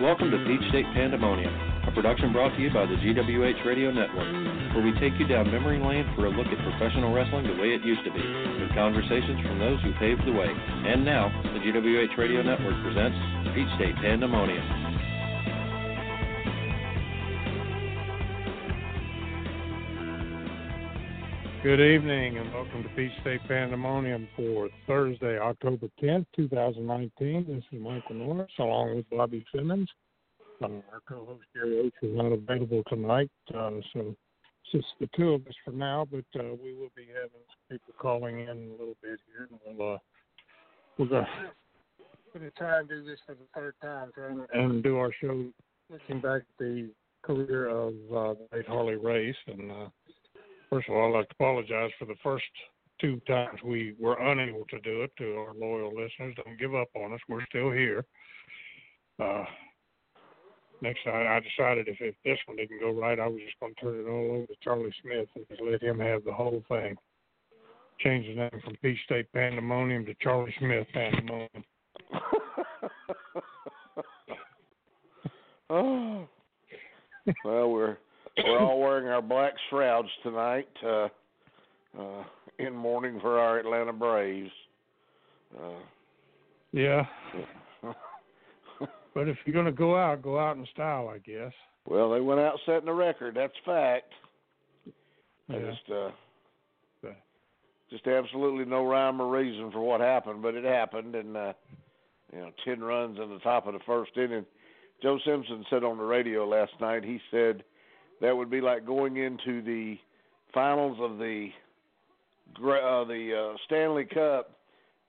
Welcome to Peach State Pandemonium, a production brought to you by the GWH Radio Network, where we take you down memory lane for a look at professional wrestling the way it used to be, with conversations from those who paved the way. And now, the GWH Radio Network presents Peach State Pandemonium. Good evening and welcome to Peach State Pandemonium for Thursday, October 10th, 2019. This is Michael Norris along with Bobby Simmons. Uh, our co host Jerry Oates is not available tonight, uh, so it's just the two of us for now, but uh, we will be having some people calling in a little bit here. And we'll, uh, we're going to try and do this for the third time and do our show looking back at the career of uh, the late Harley Race. And uh, First of all, I'd like to apologize for the first two times we were unable to do it to our loyal listeners. Don't give up on us. We're still here. Uh, next, I, I decided if, if this one didn't go right, I was just going to turn it all over to Charlie Smith and just let him have the whole thing. Change the name from Peach State Pandemonium to Charlie Smith Pandemonium. oh. Well, we're we're all wearing our black shrouds tonight, uh, uh, in mourning for our Atlanta Braves. Uh, Yeah, but if you're going to go out, go out in style, I guess. well, they went out setting a record. That's fact. Yeah. just, uh, just absolutely no rhyme or reason for what happened, but it happened, and uh, you know, ten runs in the top of the first inning. Joe Simpson said on the radio last night. He said that would be like going into the finals of the uh, the uh, Stanley Cup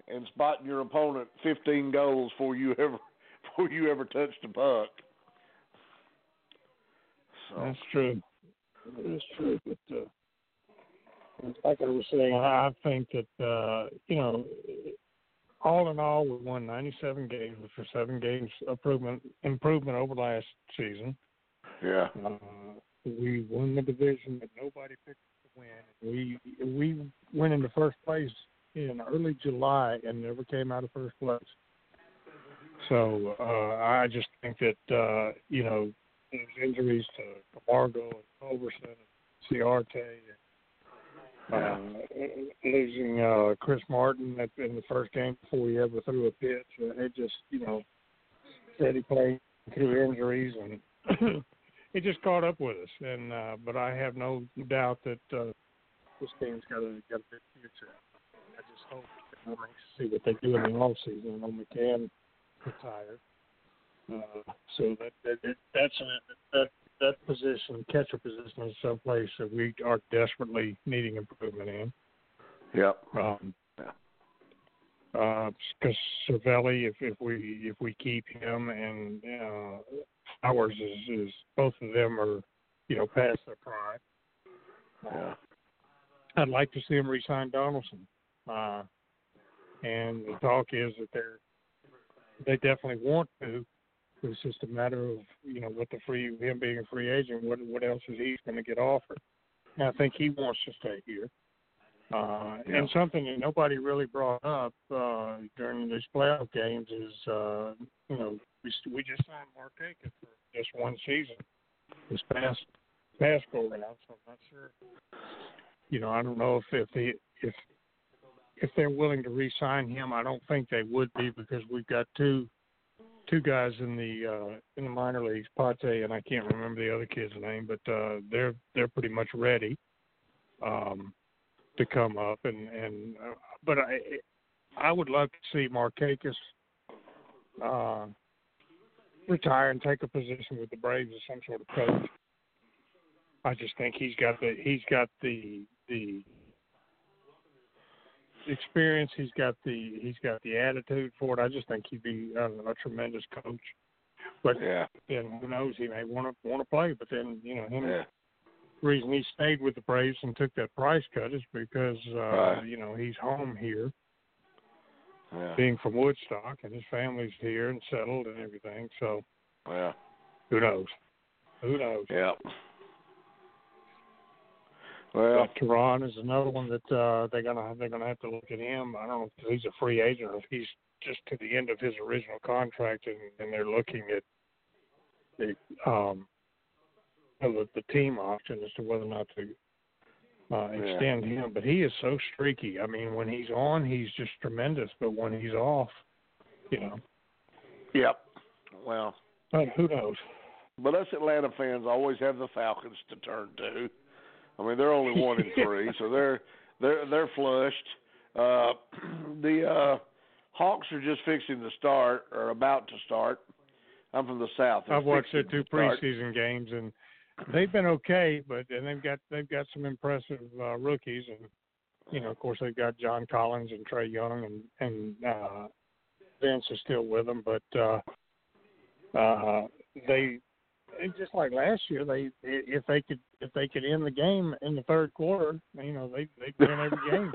and spotting your opponent 15 goals before you ever before you ever touch the puck. So That's true. That's true. But uh, like I was saying, I I think that uh, you know, all in all, we won 97 games, which was seven games improvement improvement over last season. yeah, Uh, we won the division that nobody picked to win. We we went into first place in early July and never came out of first place. So uh, I just think that uh, you know those injuries to Camargo and Culberson Inciarte, uh, losing uh, Chris Martin at, in the first game before he ever threw a pitch, uh, it just you know he played through injuries and it just caught up with us. And uh, but I have no doubt that uh, this team's got a got a big future. I just hope I'm anxious to see what they do in the off season. I know McCann retired, uh, so that, that, that that's a, that that position, catcher position, is someplace that we are desperately needing improvement in. yep, Um, because Cervelli, if if we if we keep him and uh, Flowers is is both of them are you know past their prime. yeah, I'd like to see him re-sign Donaldson, uh, and the talk is that they're they definitely want to. It's just a matter of you know what the free him being a free agent, what what else is he going to get offered? And I think he wants to stay here. Uh, And something that nobody really brought up uh, during these playoff games is, uh, you know, we we just signed Markakis for just one season this past past go around, so I'm not sure. You know, I don't know if if they if if they're willing to re-sign him. I don't think they would be because we've got two two guys in the uh, in the minor leagues, Pate and I can't remember the other kid's name, but uh, they're they're pretty much ready um, to come up. And and uh, but I I would love to see Markakis uh, retire and take a position with the Braves as some sort of coach. I just think he's got the he's got the the experience. He's got the he's got the attitude for it. I just think he'd be a, a tremendous coach. But Yeah. then who knows? He may want to want to play. But then you know him. Yeah. Reason he stayed with the Braves and took that price cut is because uh, Right. you know he's home here, Yeah. being from Woodstock, and his family's here and settled and everything. So Yeah. who knows? Who knows? Yeah. Well, But Teheran is another one that uh, they're gonna they're gonna have to look at him. I don't know if he's a free agent or if he's just to the end of his original contract, and, and they're looking at the um the, the team option as to whether or not to uh, Yeah. extend him. But he is so streaky. I mean, when he's on, he's just tremendous. But when he's off, you know, yep. Well, but who knows? but us Atlanta fans always have the Falcons to turn to. I mean, they're only one and three, so they're they're they're flushed. Uh, the uh, Hawks are just fixing to start or about to start. I'm from the south. They're I've watched their two preseason games, and they've been okay. But and they've got they've got some impressive uh, rookies, and you know, of course, they've got John Collins and Trae Young, and and uh, Vince is still with them. But uh, uh, they just like last year. They if they could if they could end the game in the third quarter, you know, they they win every game.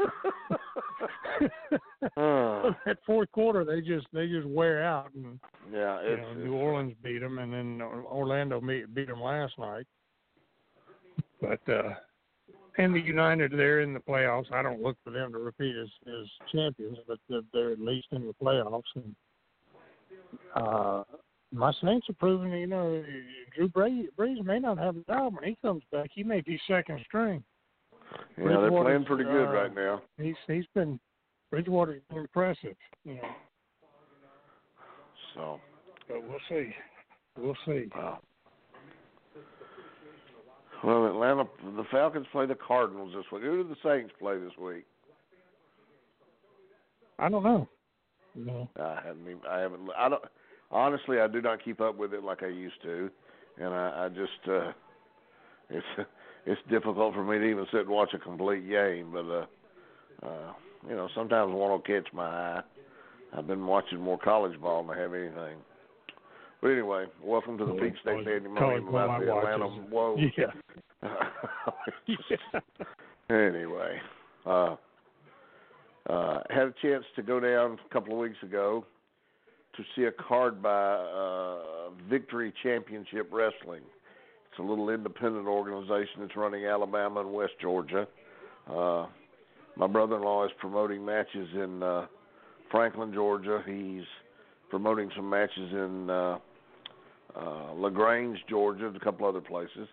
Uh, that fourth quarter, they just they just wear out and yeah, you know, New Orleans beat them, and then Orlando beat, beat them last night. But uh, and the United, they're in the playoffs. I don't look for them to repeat as, as champions, but they're, they're at least in the playoffs. And uh, my Saints are proving, you know, Drew Brees, Brees may not have a job when he comes back. He may be second string. Yeah, they're playing pretty good uh, right now. He's he's been Bridgewater's been impressive, you know. So, But we'll see. We'll see. wow. Well, Atlanta, the Falcons play the Cardinals this week. Who do the Saints play this week? I don't know. No. I haven't. Even, I haven't. I don't. Honestly, I do not keep up with it like I used to, and I, I just. uh It's it's difficult for me to even sit and watch a complete game, but uh, uh, you know, sometimes one will catch my eye. I've been watching more college ball than I have anything. But anyway, welcome to the Peach State college ball about the Atlanta is- Woe. Yeah. anyway, uh, uh, had a chance to go down a couple of weeks ago to see a card by uh, Victory Championship Wrestling. It's a little independent organization that's running Alabama and West Georgia. Uh, my brother-in-law is promoting matches in uh, Franklin, Georgia. He's promoting some matches in uh, uh, Lagrange, Georgia, and a couple other places.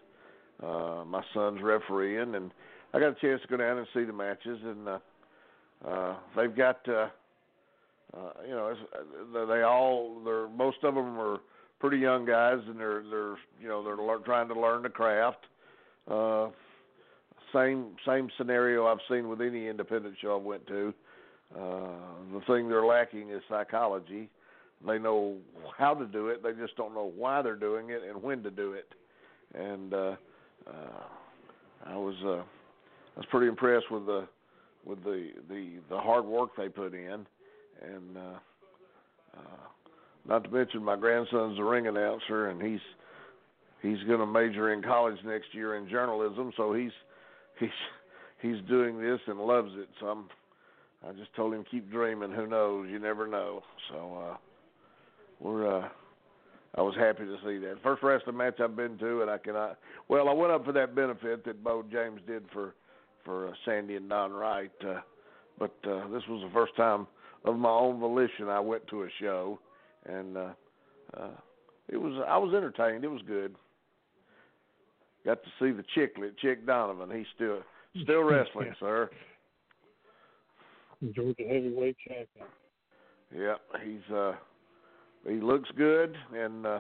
Uh, my son's refereeing, and I got a chance to go down and see the matches, and uh, uh, they've got, uh, uh, you know, it's, uh, they all, they're most of them are pretty young guys, and they're they're you know they're lear- trying to learn the craft. Uh, same same scenario I've seen with any independent show I went to. Uh, the thing they're lacking is psychology. They know how to do it, they just don't know why they're doing it and when to do it. And uh, uh, I was uh, I was pretty impressed with the with the the the hard work they put in, and uh, uh, not to mention my grandson's a ring announcer, and he's he's going to major in college next year in journalism, so he's he's he's doing this and loves it. So I'm I just told him keep dreaming. Who knows? You never know. So uh, we're uh, I was happy to see that first wrestling match I've been to, and I cannot. Well, I went up for that benefit that Bo James did for for uh, Sandy and Don Wright, uh, but uh, this was the first time of my own volition I went to a show, and uh, uh, it was I was entertained. It was good. Got to see the chicklet, Chick Donovan. He's still still wrestling, Yeah. sir. Georgia heavyweight champion. Yeah, he's uh he looks good and uh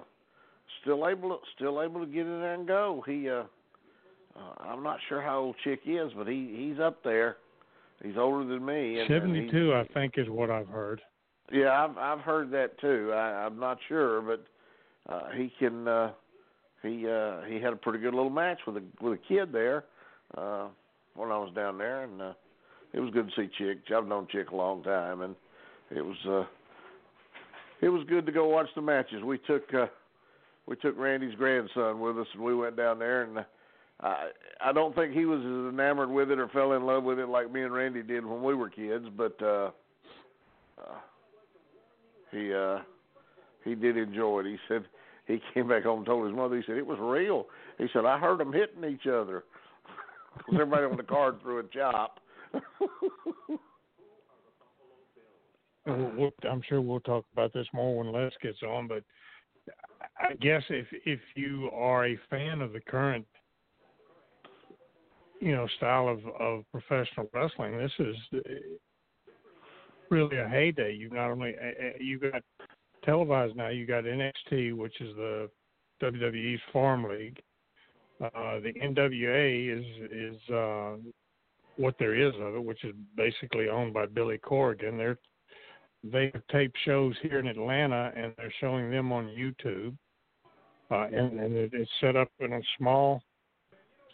still able to, still able to get in there and go. He uh, uh I'm not sure how old Chick is, but he he's up there. He's older than me and, and Seventy-two, I think, is what I've heard. Yeah, I've I've heard that too. I I'm not sure, but uh, he can. Uh, he uh, he had a pretty good little match with a with a kid there uh, when I was down there, and uh, it was good to see Chick. I've known Chick a long time, and it was uh, it was good to go watch the matches. We took uh, we took Randy's grandson with us, and we went down there, and uh, I I don't think he was as enamored with it or fell in love with it like me and Randy did when we were kids, but uh, uh, he uh, he did enjoy it. He said he came back home and told his mother. He said it was real. He said I heard them hitting each other because everybody on the card threw a chop. I'm sure we'll talk about this more when Les gets on, but I guess if if you are a fan of the current you know style of of professional wrestling, this is really a heyday. You not only you got televised now, you got NXT, which is the WWE's farm league. Uh, the NWA is is uh, what there is of it, which is basically owned by Billy Corgan. They're they have taped shows here in Atlanta, and they're showing them on YouTube. Uh, and, and it, it's set up in a small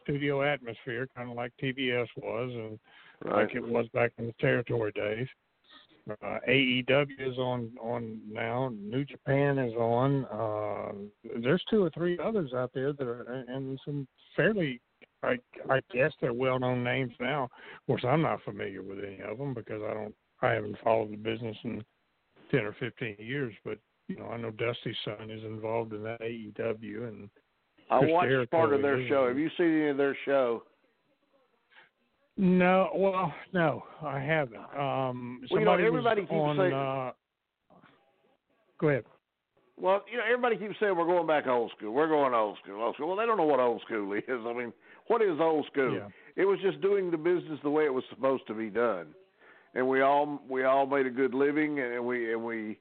studio atmosphere, kind of like TBS was, and right. like it was back in the territory days. Uh, AEW is on on now. New Japan is on. Uh, there's two or three others out there that are, and some fairly, I I guess they're well known names now. Of course, I'm not familiar with any of them because I don't I haven't followed the business in ten or fifteen years. But you know, I know Dusty's son is involved in that AEW, and I watched part of their show. Have you seen any of their show? No, well, no, I haven't. Um, Well, you know, everybody keeps on. saying- uh, go ahead. Well, you know, everybody keeps saying we're going back old school. We're going old school, old school. Well, they don't know what old school is. I mean, what is old school? Yeah. It was just doing the business the way it was supposed to be done, and we all we all made a good living, and we and we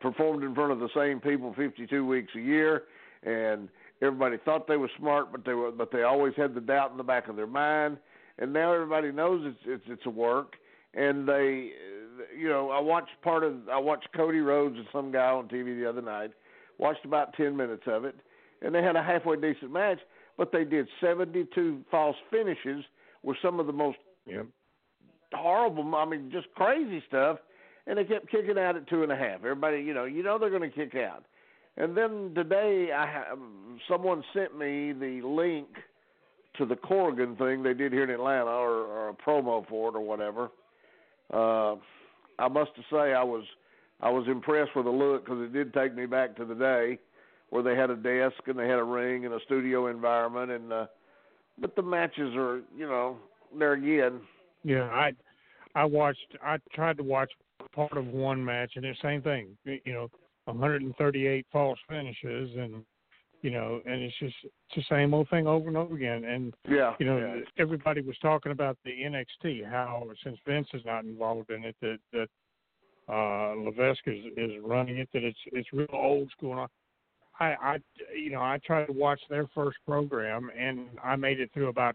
performed in front of the same people 52 weeks a year, and everybody thought they were smart, but they were but they always had the doubt in the back of their mind, and now everybody knows it's it's it's a work, and they, you know, I watched part of I watched Cody Rhodes and some guy on TV the other night, watched about 10 minutes of it, and they had a halfway decent match, but they did 72 false finishes with some of the most Yep. horrible, I mean, just crazy stuff, and they kept kicking out at two and a half. Everybody, you know, you know they're going to kick out. And then today, I ha- someone sent me the link to the Corgan thing they did here in Atlanta, or, or a promo for it, or whatever. Uh, I must say, I was I was impressed with the look because it did take me back to the day where they had a desk and they had a ring and a studio environment, and uh, but the matches are, you know, there again. Yeah, I I watched. I tried to watch part of one match, and it's same thing. You know, 138 false finishes, and you know, and it's just it's the same old thing over and over again. And Yeah, you know, yeah. everybody was talking about the NXT, how since Vince is not involved in it, that that uh, Levesque is is running it, that it's it's real old school. And I, I, you know, I tried to watch their first program, and I made it through about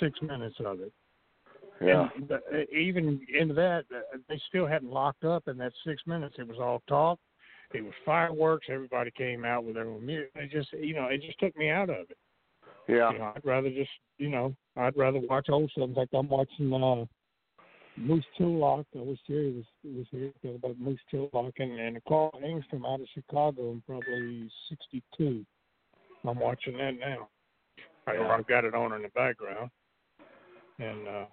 six minutes of it. yeah. And uh, even into that, uh, they still hadn't locked up in that six minutes. It was all talk. It was fireworks. Everybody came out with their own music. It just, you know, it just took me out of it. Yeah. You know, I'd rather just, you know, I'd rather watch old stuff. In fact, I'm watching uh, Moose Cholak. I wish Jerry was was here talk about Moose Cholak and and Carl Engstrom out of Chicago in probably '62. I'm watching that now. I, or I've got it on in the background, and uh,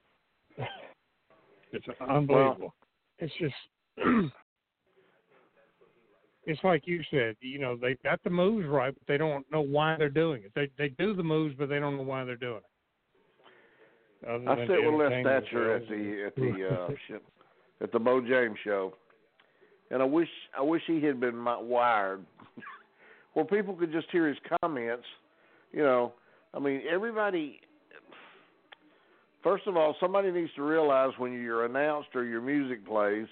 it's unbelievable. it's just. It's like you said, you know, they've got the moves right, but they don't know why they're doing it. They they do the moves, but they don't know why they're doing it. Other I sit with Les Thatcher at the at the uh, at the Bo James show, and I wish I wish he had been wired, where people could just hear his comments. You know, I mean, everybody. First of all, somebody needs to realize when you're announced or your music plays,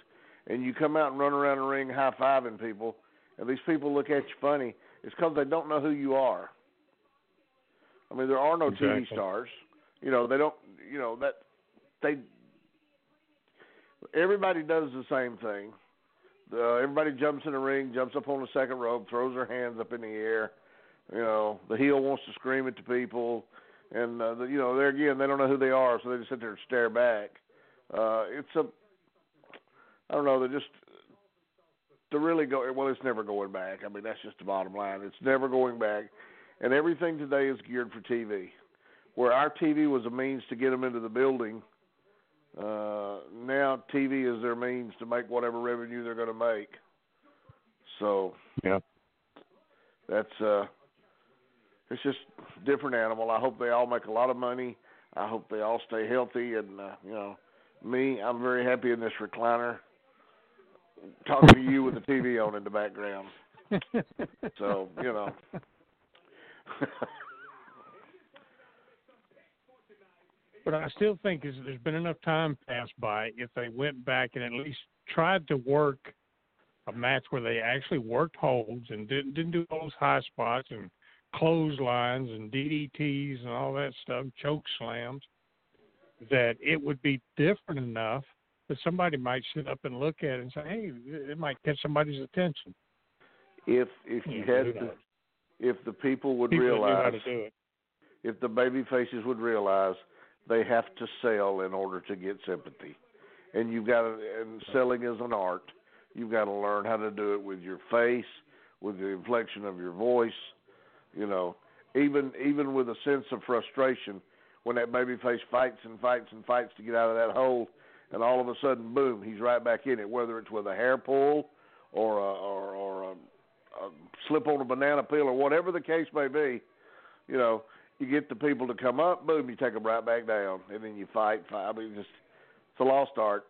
and you come out and run around the ring high fiving people, and these people look at you funny. It's because they don't know who you are. I mean, there are no TV stars. You know, they don't. You know that they. Everybody does the same thing. uh, everybody jumps in the ring, jumps up on the second rope, throws their hands up in the air. You know, the heel wants to scream at the people, and uh, the, you know, there again, they don't know who they are, so they just sit there and stare back. Uh, it's a, I don't know, they're just to really go. Well, it's never going back. I mean, that's just the bottom line. It's never going back, and everything today is geared for TV. Where our TV was a means to get them into the building, uh, now TV is their means to make whatever revenue they're going to make. So Yeah. that's uh it's just different animal. I hope they all make a lot of money. I hope they all stay healthy and uh, you know, me, I'm very happy in this recliner talking to you with the TV on in the background. So, you know. But I still think is there's been enough time passed by if they went back and at least tried to work a match where they actually worked holds and didn't didn't do those high spots and clotheslines and DDTs and all that stuff, choke slams, that it would be different enough that somebody might sit up and look at it and say, "Hey, it might catch somebody's attention." if if you Yeah, had the if the people would People realize to do it. if the baby faces would realize they have to sell in order to get sympathy. And you've got to, and selling is an art. You've got to learn how to do it with your face, with the inflection of your voice, you know, even even with a sense of frustration when that baby face fights and fights and fights to get out of that hole and all of a sudden boom, he's right back in it whether it's with a hair pull or a, or or a, a slip on a banana peel or whatever the case may be, you know, you get the people to come up, boom, you take them right back down, and then you fight. fight. I mean, just it's a lost art.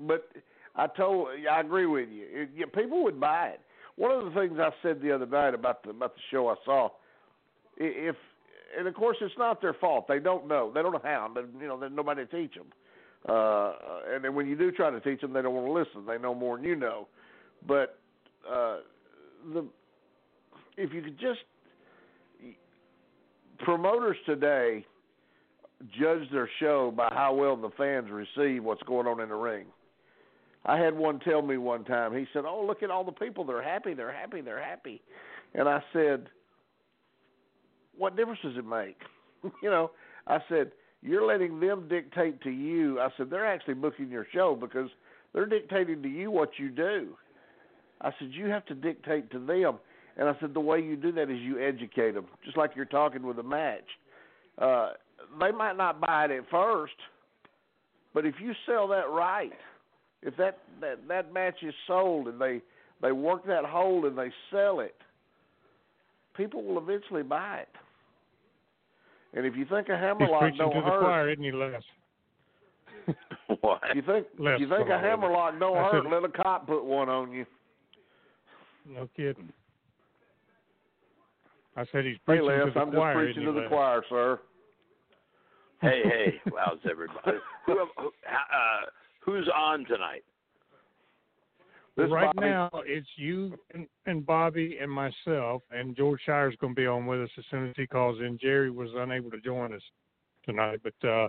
But I told, I agree with you. It, yeah, people would buy it. One of the things I said the other night about the about the show I saw, if and of course it's not their fault. They don't know. They don't know how. But you know, nobody teach them. Uh, and then when you do try to teach them, they don't want to listen. They know more than you know. But uh, the if you could just promoters today judge their show by how well the fans receive what's going on in the ring. I had one tell me one time. He said, "Oh, look at all the people. They're happy. They're happy. They're happy." And I said, "What difference does it make?" you know, I said, "You're letting them dictate to you." I said, "They're actually booking your show because they're dictating to you what you do." I said, "You have to dictate to them." And I said, the way you do that is you educate them, just like you're talking with a match. Uh, they might not buy it at first, but if you sell that right, if that, that that match is sold and they they work that hold and they sell it, people will eventually buy it. And if you think a hammerlock don't to the hurt, choir, isn't he, Les? What? you think Less you think a hammerlock don't I hurt, said- let a cop put one on you. No kidding. I said he's Hey, preaching Les, to the I'm choir. just preaching to the Les? choir, sir. hey, hey, how's everybody? Who, who, uh, who's on tonight? This right Bobby- now, it's you and, and Bobby and myself, and George Schire's going to be on with us as soon as he calls in. Jerry was unable to join us tonight, but uh,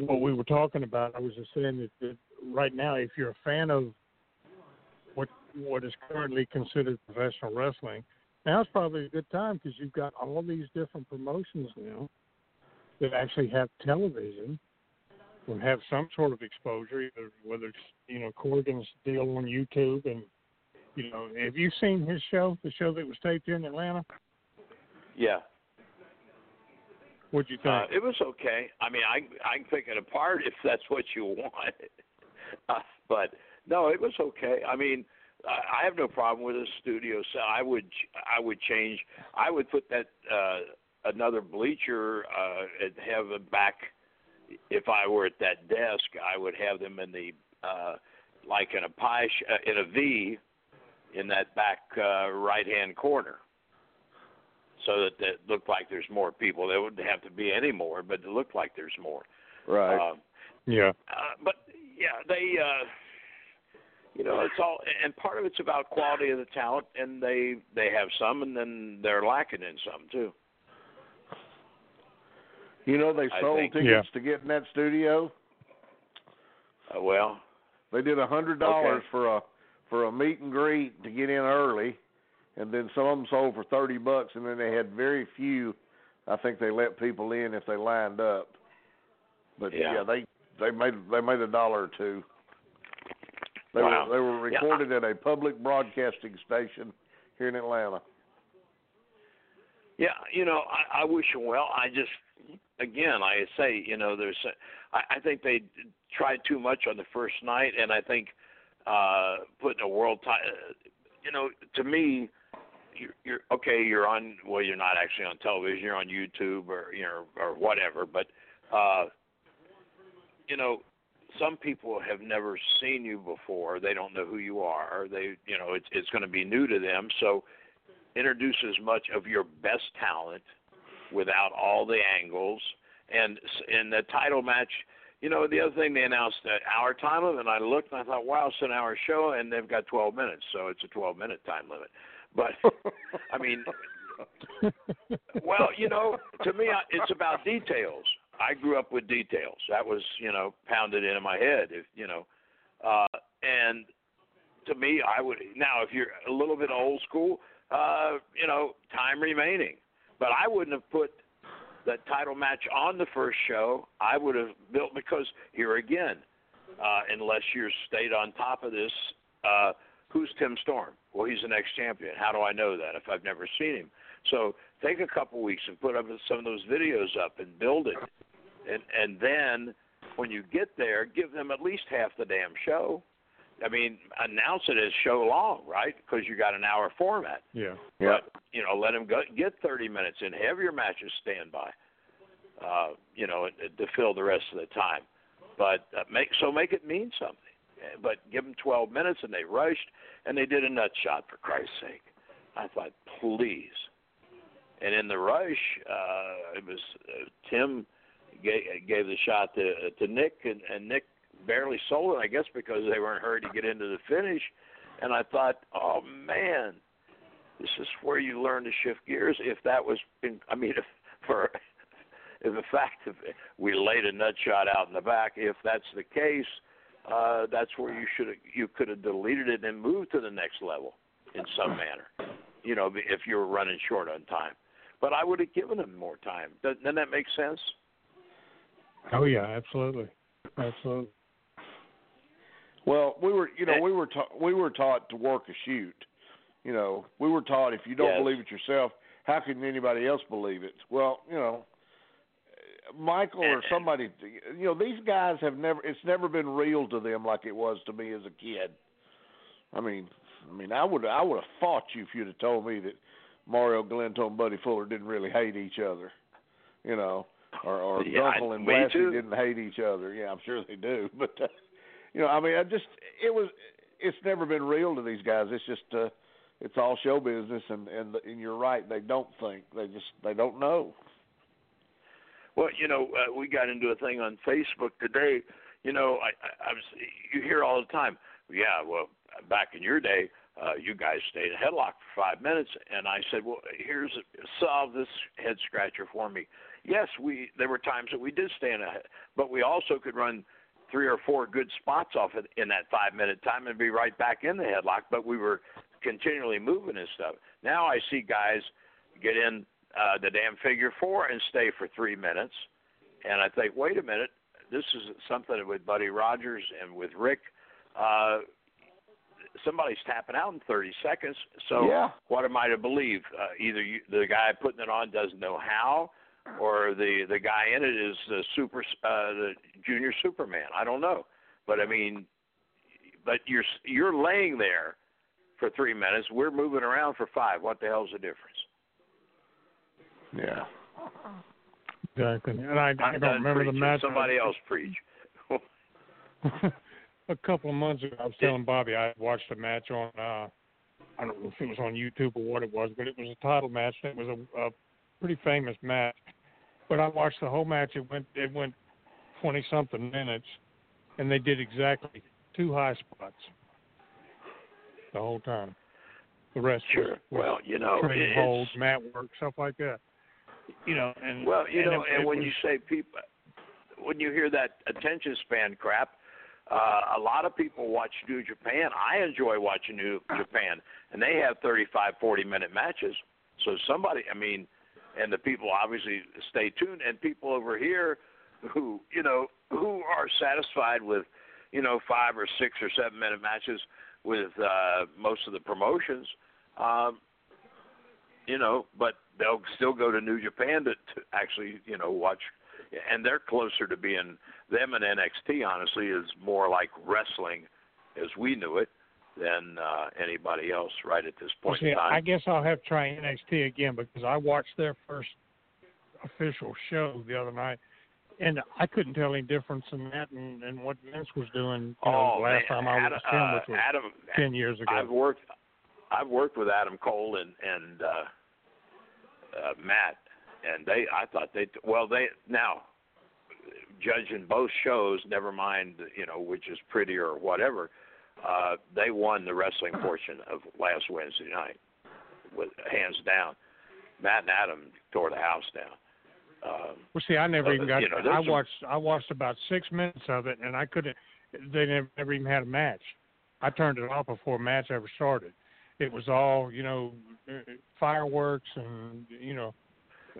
what we were talking about, I was just saying that, that right now, if you're a fan of what what is currently considered professional wrestling, now's probably a good time because you've got all these different promotions now that actually have television will have some sort of exposure, either whether it's you know Corgan's deal on YouTube and you know, have you seen his show, the show that was taped here in Atlanta? Yeah. What'd you think? Uh, it was okay. I mean, I I can pick it apart if that's what you want. Uh, but no, it was okay. I mean, I I have no problem with a studio set. I would I would change. I would put that uh another bleacher uh and have them back. If I were at that desk, I would have them in the uh like in a pie sh- uh, in a V in that back uh right hand corner so that it looked like there's more people. There wouldn't have to be any more, but it looked like there's more. Right. Uh, yeah. uh, but yeah, they, uh, you know, it's all, and part of it's about quality of the talent, and they they have some, and then they're lacking in some too. You know they sold think- tickets Yeah. to get in that studio. Uh, well, They did a hundred dollars Okay. for a for a meet and greet to get in early, and then some of them sold for thirty bucks, and then they had very few. I think they let people in if they lined up. But Yeah. yeah, they they made they made a dollar or two. They Wow. were they were Yeah. recorded at a public broadcasting station here in Atlanta. Yeah, you know, I, I wish him well. I just, again, I say, you know, there's, I, I think they tried too much on the first night, and I think uh putting a world title, you know, to me, you're, you're okay. You're on, well, you're not actually on television. You're on YouTube or you know or whatever, but uh, you know. Some people have never seen you before. They don't know who you are. They, you know, it's it's going to be new to them. So, introduce as much of your best talent without all the angles. And in the title match, you know, the other thing they announced that hour time limit, and I looked and I thought, wow, it's an hour show, and they've got 12 minutes, so it's a 12 minute time limit. But I mean, well, you know, to me, it's about details. I grew up with details. That was, you know, pounded into my head. If you know, uh, and to me, I would now if you're a little bit old school, uh, you know, time remaining. But I wouldn't have put the title match on the first show. I would have built because here again, uh, unless you're stayed on top of this, uh, who's Tim Storm? Well, he's the next champion. How do I know that if I've never seen him? So take a couple weeks and put up some of those videos up and build it, and and then when you get there, give them at least half the damn show. I mean, announce it as show long, right? Because you got an hour format. Yeah. Yeah. But you know, let them go, get 30 minutes in. Have your matches stand by. Uh, you know, to fill the rest of the time. But uh, make so make it mean something. Uh, But give them 12 minutes, and they rushed, and they did a nut shot for Christ's sake. I thought, please. And in the rush, uh, it was uh, Tim gave, gave the shot to to Nick, and, and Nick barely sold it, I guess, because they were in a hurry to get into the finish. And I thought, oh man, this is where you learn to shift gears. If that was, in, I mean, if for if the fact that we laid a nut shot out in the back, if that's the case, uh, that's where you should you could have deleted it and moved to the next level in some manner. You know, if you were running short on time. But I would have given them more time. Doesn't that make sense? Oh yeah, absolutely, absolutely. Well, we were, you know, we were taught we were taught to work a shoot. You know, we were taught if you don't Yes. believe it yourself, how can anybody else believe it? Well, you know, Michael or somebody, you know, these guys have never. It's never been real to them like it was to me as a kid. I mean, I mean, I would I would have fought you if you'd have told me that Mario Galento and Buddy Fuller didn't really hate each other. You know, or or Yeah, Dunkel and Blassie didn't hate each other. Yeah, I'm sure they do, but. Uh, you know, I mean, I just it was it's never been real to these guys. It's just uh it's all show business and and and you're right, they don't think. They just they don't know. Well, you know, uh, we got into a thing on Facebook today. You know, I, I, I was you hear all the time. Yeah, well, back in your day, uh, you guys stayed in headlock for five minutes, and I said, well, here's solve this head scratcher for me. Yes, we there were times that we did stay in a, but we also could run three or four good spots off it in that five minute time and be right back in the headlock. But we were continually moving and stuff. Now I see guys get in uh, the damn figure four and stay for three minutes, and I think, wait a minute, this is something with Buddy Rogers and with Rick. Uh, somebody's tapping out in 30 seconds. So Yeah. what am I to believe? Uh, either you, the guy putting it on doesn't know how, or the the guy in it is the super uh, the junior Superman. I don't know, but I mean, but you're you're laying there for three minutes. We're moving around for five. What the hell's the difference? Yeah. Exactly. And I, I don't done remember the match. Somebody else preach. a couple of months ago, I was telling Bobby I watched a match on. uh I don't know if it was on YouTube or what it was, but it was a title match. And it was a, a pretty famous match. But I watched the whole match. It went it went twenty something minutes, and they did exactly two high spots the whole time. The rest Sure. Well, you know, training holds, mat work, stuff like that. You know, and Well, you and know, and when was- you say people, when you hear that attention span crap, Uh, a lot of people watch New Japan. I enjoy watching New Japan, and they have 35, 40 minute matches. So somebody, I mean, and the people obviously stay tuned, and people over here who you know who are satisfied with you know five or six or seven minute matches with uh, most of the promotions. Um, you know, but they'll still go to New Japan to, to actually, you know, watch, and they're closer to being them and NXT. Honestly, is more like wrestling as we knew it than uh, anybody else right at this point well, see, in time. I guess I'll have to try NXT again because I watched their first official show the other night, and I couldn't tell any difference in that and, and what Vince was doing. You know, oh, last man. time I Adam, was him, uh, which was Adam, ten years ago. I've worked. I've worked with Adam Cole and and uh, uh, Matt, and they. I thought they. Well, they now judging both shows. Never mind, you know, which is prettier or whatever. Uh, they won the wrestling portion of last Wednesday night, with hands down. Matt and Adam tore the house down. Um, Well, see, I never Uh, even got. you know, I watched. I watched about six minutes of it, and I couldn't. They never, never even had a match. I turned it off before a match ever started. It was all, you know, uh, fireworks and you know.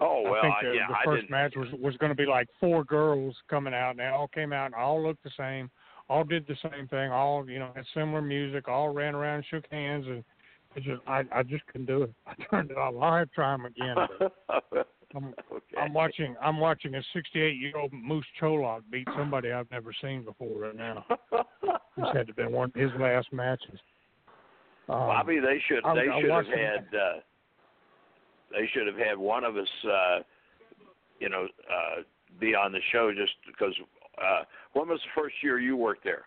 oh well, I think I- the, yeah, the I first match was was going to be like four girls coming out, and they all came out and all looked the same, all did the same thing, all you know had similar music, all ran around, and shook hands, and it just I I just couldn't do it. I turned it have try them again. I'm, okay. I'm watching. I'm watching a 68 year old Moose Cholak beat somebody I've never seen before right now. This had to be one of his last matches. Um, Bobby, they should I- they I should have had uh, they should have had one of us, uh, you know, uh, be on the show just because. Uh, when was the first year you worked there?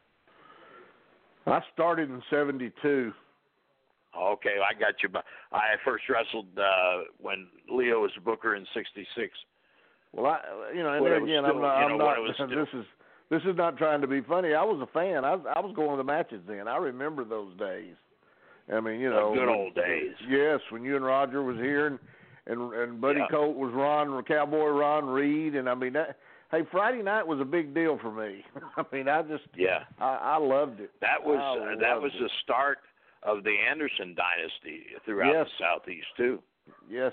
I started in '72. Okay, I got you. I first wrestled uh, when Leo was a booker in '66. Well, I, you know, and When there again, still- I'm not. you I'm not. when was still- this is this is not trying to be funny. I was a fan. I I was going to the matches then. I remember those days. I mean, you know, The good when- old days. Yes, when you and Roger was here, and and and Buddy Yeah. Colt was Ron Cowboy Ron Reed, and I mean that. Hey, Friday night was a big deal for me. I mean, I just Yeah, I, I loved it. that was uh, that was it. the start of the Anderson dynasty throughout Yes. the southeast too. Yes.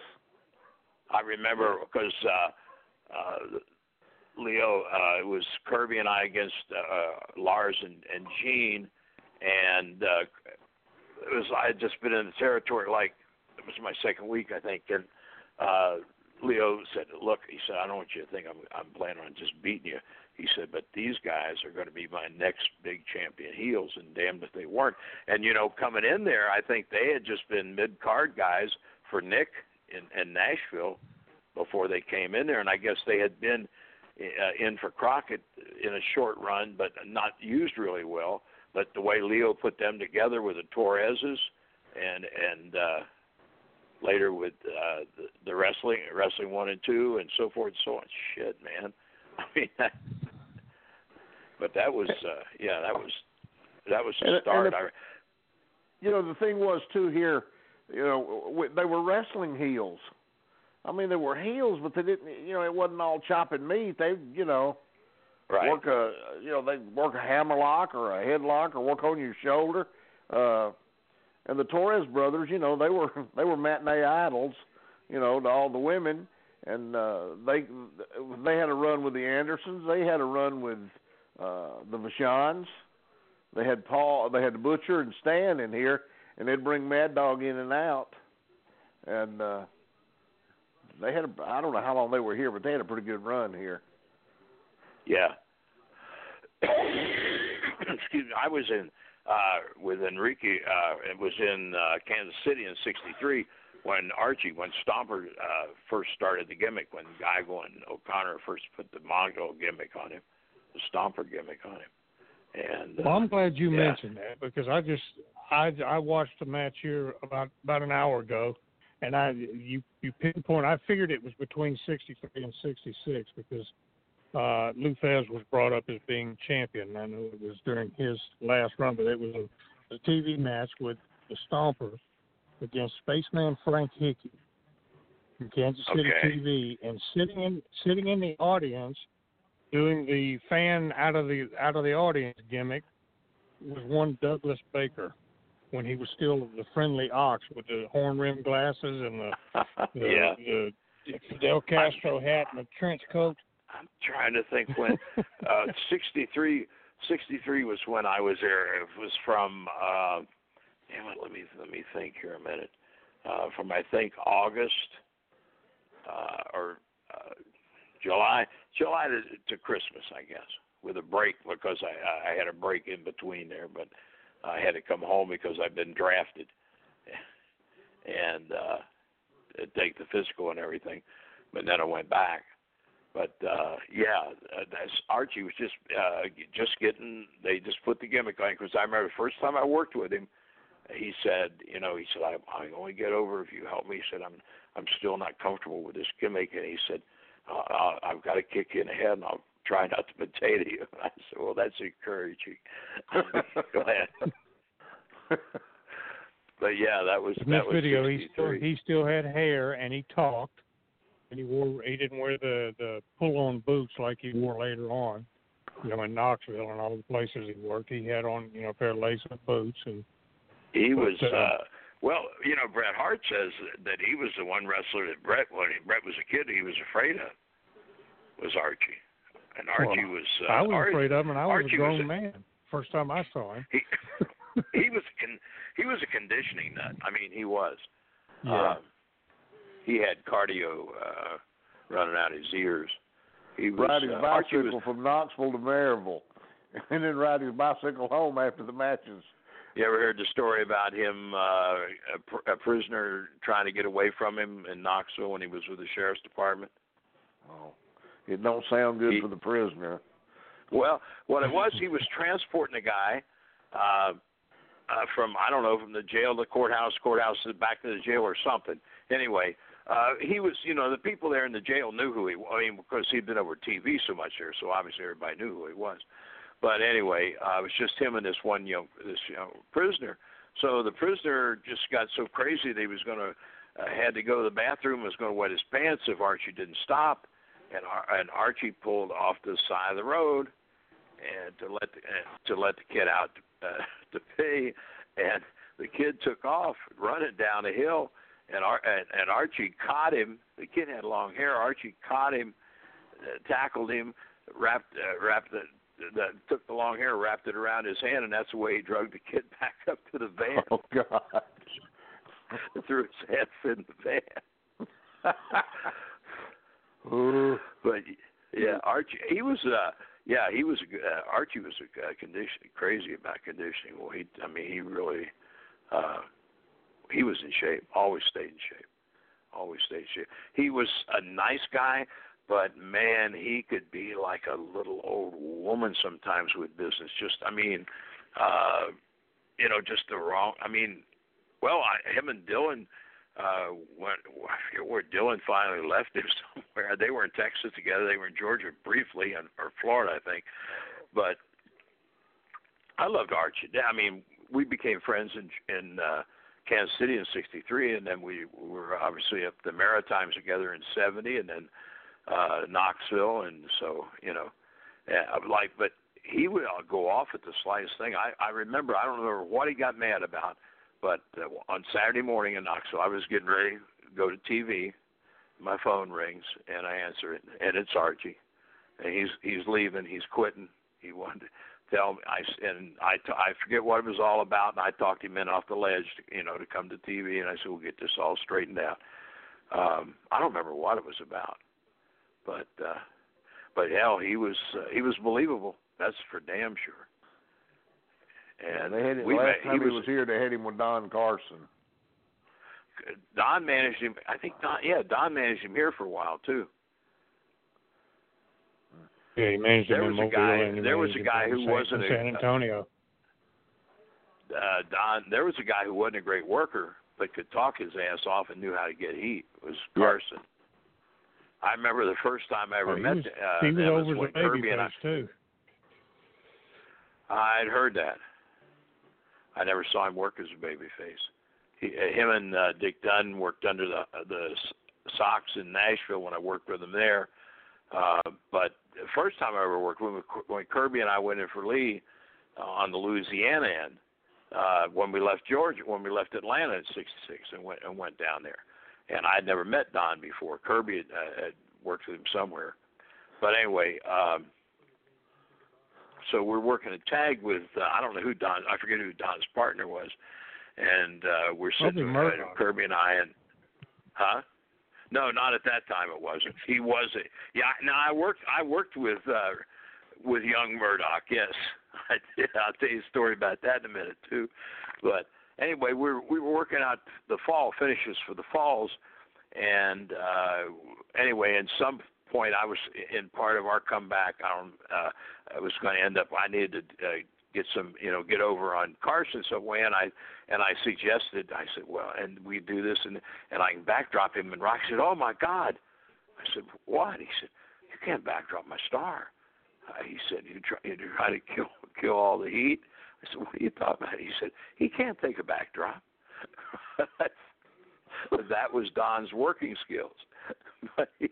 I remember because uh, uh, Leo, uh, it was Kirby and I against uh, Lars and, and Gene, and uh, it was I had just been in the territory like it was my second week I think, and uh, Leo said, "Look," he said, "I don't want you to think I'm I'm planning on just beating you." He said, "But these guys are going to be my next big champion heels, and damned if they weren't." And you know, coming in there, I think they had just been mid card guys for Nick in, in Nashville before they came in there, and I guess they had been uh, in for Crockett in a short run, but not used really well. But the way Leo put them together with the Torreses, and and uh, later with uh, the, the wrestling, wrestling one and two, and so forth and so on. Shit, man. I mean, that, but that was uh, yeah, that was that was the And- and start. I, you know the thing was too here you know w- they were wrestling heels i mean they were heels but they didn't you know it wasn't all chopping meat they you know right. work a you know they work a hammerlock or a headlock or work on your shoulder uh and the torres brothers you know they were they were matinee idols you know to all the women and uh they they had a run with the andersons they had a run with uh the vachons they had Paul, they had the Butcher and Stan in here, and they'd bring Mad Dog in and out, and uh, they had. A, I don't know how long they were here, but they had a pretty good run here. Yeah. Excuse me. I was in uh with Enrique uh it was in uh Kansas City in sixty three when Archie when Stomper uh first started the gimmick when Geigel and O'Connor first put the Mongo gimmick on him, the Stomper gimmick on him. And uh, Well, I'm glad you Yeah. mentioned that because I just I I watched the match here about about an hour ago, and I you you pinpoint. I figured it was between 63 and 66 because uh, Lou Thesz was brought up as being champion. I know it was during his last run, but it was a, a TV match with the Stompers against Spaceman Frank Hickey from Kansas City Okay. TV, and sitting in sitting in the audience doing the fan out of the out of the audience gimmick was one Douglas Baker when he was still the friendly ox with the horn rimmed glasses and the the, yeah. the Fidel Castro hat and the trench coat. I'm trying to think when uh 63 63 was when I was there. It was from uh damn it, let me let me think here a minute. Uh from I think August uh or uh July July to, to Christmas, I guess, with a break because I I had a break in between there, but I had to come home because I've been drafted and uh take the physical and everything. But then I went back. But uh yeah, uh, that's Archie was just uh just getting they just put the gimmick on because I remember the first time I worked with him, he said, you know, he said I I only get over if you help me. He said I'm I'm still not comfortable with this gimmick, and he said uh, I've got to kick you in the head, and I'll try not to potato you. I said, well, that's encouraging. Go ahead. but yeah, that was In that this was video, he still he still had hair and he talked, he wore he didn't wear the the pull on boots like he wore later on. You know, in Knoxville and all the places he worked, he had on you know a pair of lace up boots and He was But, uh, uh well, you know, Bret Hart says that he was the one wrestler that Bret when Bret was a kid he was afraid of was Archie. And Archie Well, was uh, I was Ar- afraid of him, and I was Archie a grown was a- man first time I saw him. he he was con- he was a conditioning nut. I mean, he was. Yeah. Um, he had cardio uh running out his ears. He was ride his uh, bicycle was from Knoxville to Maryville, and then ride his bicycle home after the matches. You ever heard the story about him, uh, a, pr- a prisoner trying to get away from him in Knoxville when he was with the sheriff's department? Oh, it don't sound good He- for the prisoner. Well, what it was, he was transporting a guy uh, uh, from I don't know from the jail to the courthouse, courthouse back to the jail or something. Anyway, uh, he was, you know, the people there in the jail knew who he. was. I mean, because he'd been over TV so much there, so obviously everybody knew who he was. But anyway, uh, it was just him and this one young this young prisoner. So the prisoner just got so crazy that he was going to uh, had to go to the bathroom. Was going to wet his pants if Archie didn't stop, and Ar- and Archie pulled off to the side of the road and to let the, uh, to let the kid out uh, to pee, and the kid took off running down a hill, and Ar- and, and Archie caught him. The kid had long hair. Archie caught him, uh, tackled him, wrapped uh, wrapped the, the took the long hair, wrapped it around his hand, and that's the way he drug the kid back up to the van. Oh God. threw his hands in the van. Ooh. But yeah, Archie, he was uh yeah, he was a uh, Archie was a uh, condition crazy about conditioning. Well, he I mean, he really uh he was in shape, always stayed in shape. Always stayed in shape. He was a nice guy, but man, he could be like a little old woman sometimes with business. Just I mean, uh you know, just the wrong I mean, well, I, him and Dylan uh when I forget where Dylan finally left him somewhere. They were in Texas together. They were in Georgia briefly, and or Florida, I think. But I loved Archie. I mean, we became friends in in uh, Kansas City in '63, and then we were obviously up the Maritimes together in '70, and then uh, Knoxville, and so you know, yeah, like. But he would uh, go off at the slightest thing. I I remember. I don't remember what he got mad about. But uh, on Saturday morning in Knoxville, I was getting ready to go to TV. My phone rings and I answer it, and it's Archie. And he's he's leaving. He's quitting. He wanted to tell me. I and I t- I forget what it was all about. And I talked him in off the ledge, to, you know, to come to TV. And I said, we'll get this all straightened out. Um, I don't remember what it was about, but uh, but hell, he was uh, he was believable. That's for damn sure. And they had it we last met, time he was here. They had him with Don Carson. Don managed him. I think Don. Yeah, Don managed him here for a while too. Yeah, he managed There him in a Mobile guy- there was a guy who San- wasn't San Antonio. Uh, Don. There was a guy who wasn't a great worker, but could talk his ass off and knew how to get heat. It was Yeah. Carson. I remember the first time I ever Oh, met was, uh, he was was over when the baby and I. too. I'd heard that. I never saw him work as a babyface. He, uh, him and uh, Dick Dunn worked under the uh, the S- Sox in Nashville when I worked with them there. Uh, but the first time I ever worked when, when Kirby and I went in for Lee uh, on the Louisiana end, uh, when we left Georgia, when we left Atlanta in '66 and went and went down there, and I'd never met Don before. Kirby had, uh, had worked with him somewhere, but anyway. Um, so we're working a tag with uh, I don't know who Don I forget who Don's partner was, and uh, we're sitting uh, Kirby and I and huh? No, not at that time. It wasn't. He wasn't. yeah. Now I worked I worked with uh, with young Murdoch. Yes, I did. I'll tell you a story about that in a minute too. But anyway, we were, we were working out the fall finishes for the falls, and uh, anyway, in some point I was in part of our comeback. I don't. Uh, I was going to end up. I needed to uh, get some, you know, get over on Carson some way, and I and I suggested. I said, well, and we do this, and and I can backdrop him. And Rock said, oh my God. I said, what? He said, you can't backdrop my star. Uh, he said, you try you try to kill kill all the heat. I said, what are you talking about? He said, he can't take a backdrop. that was Don's working skills. but he,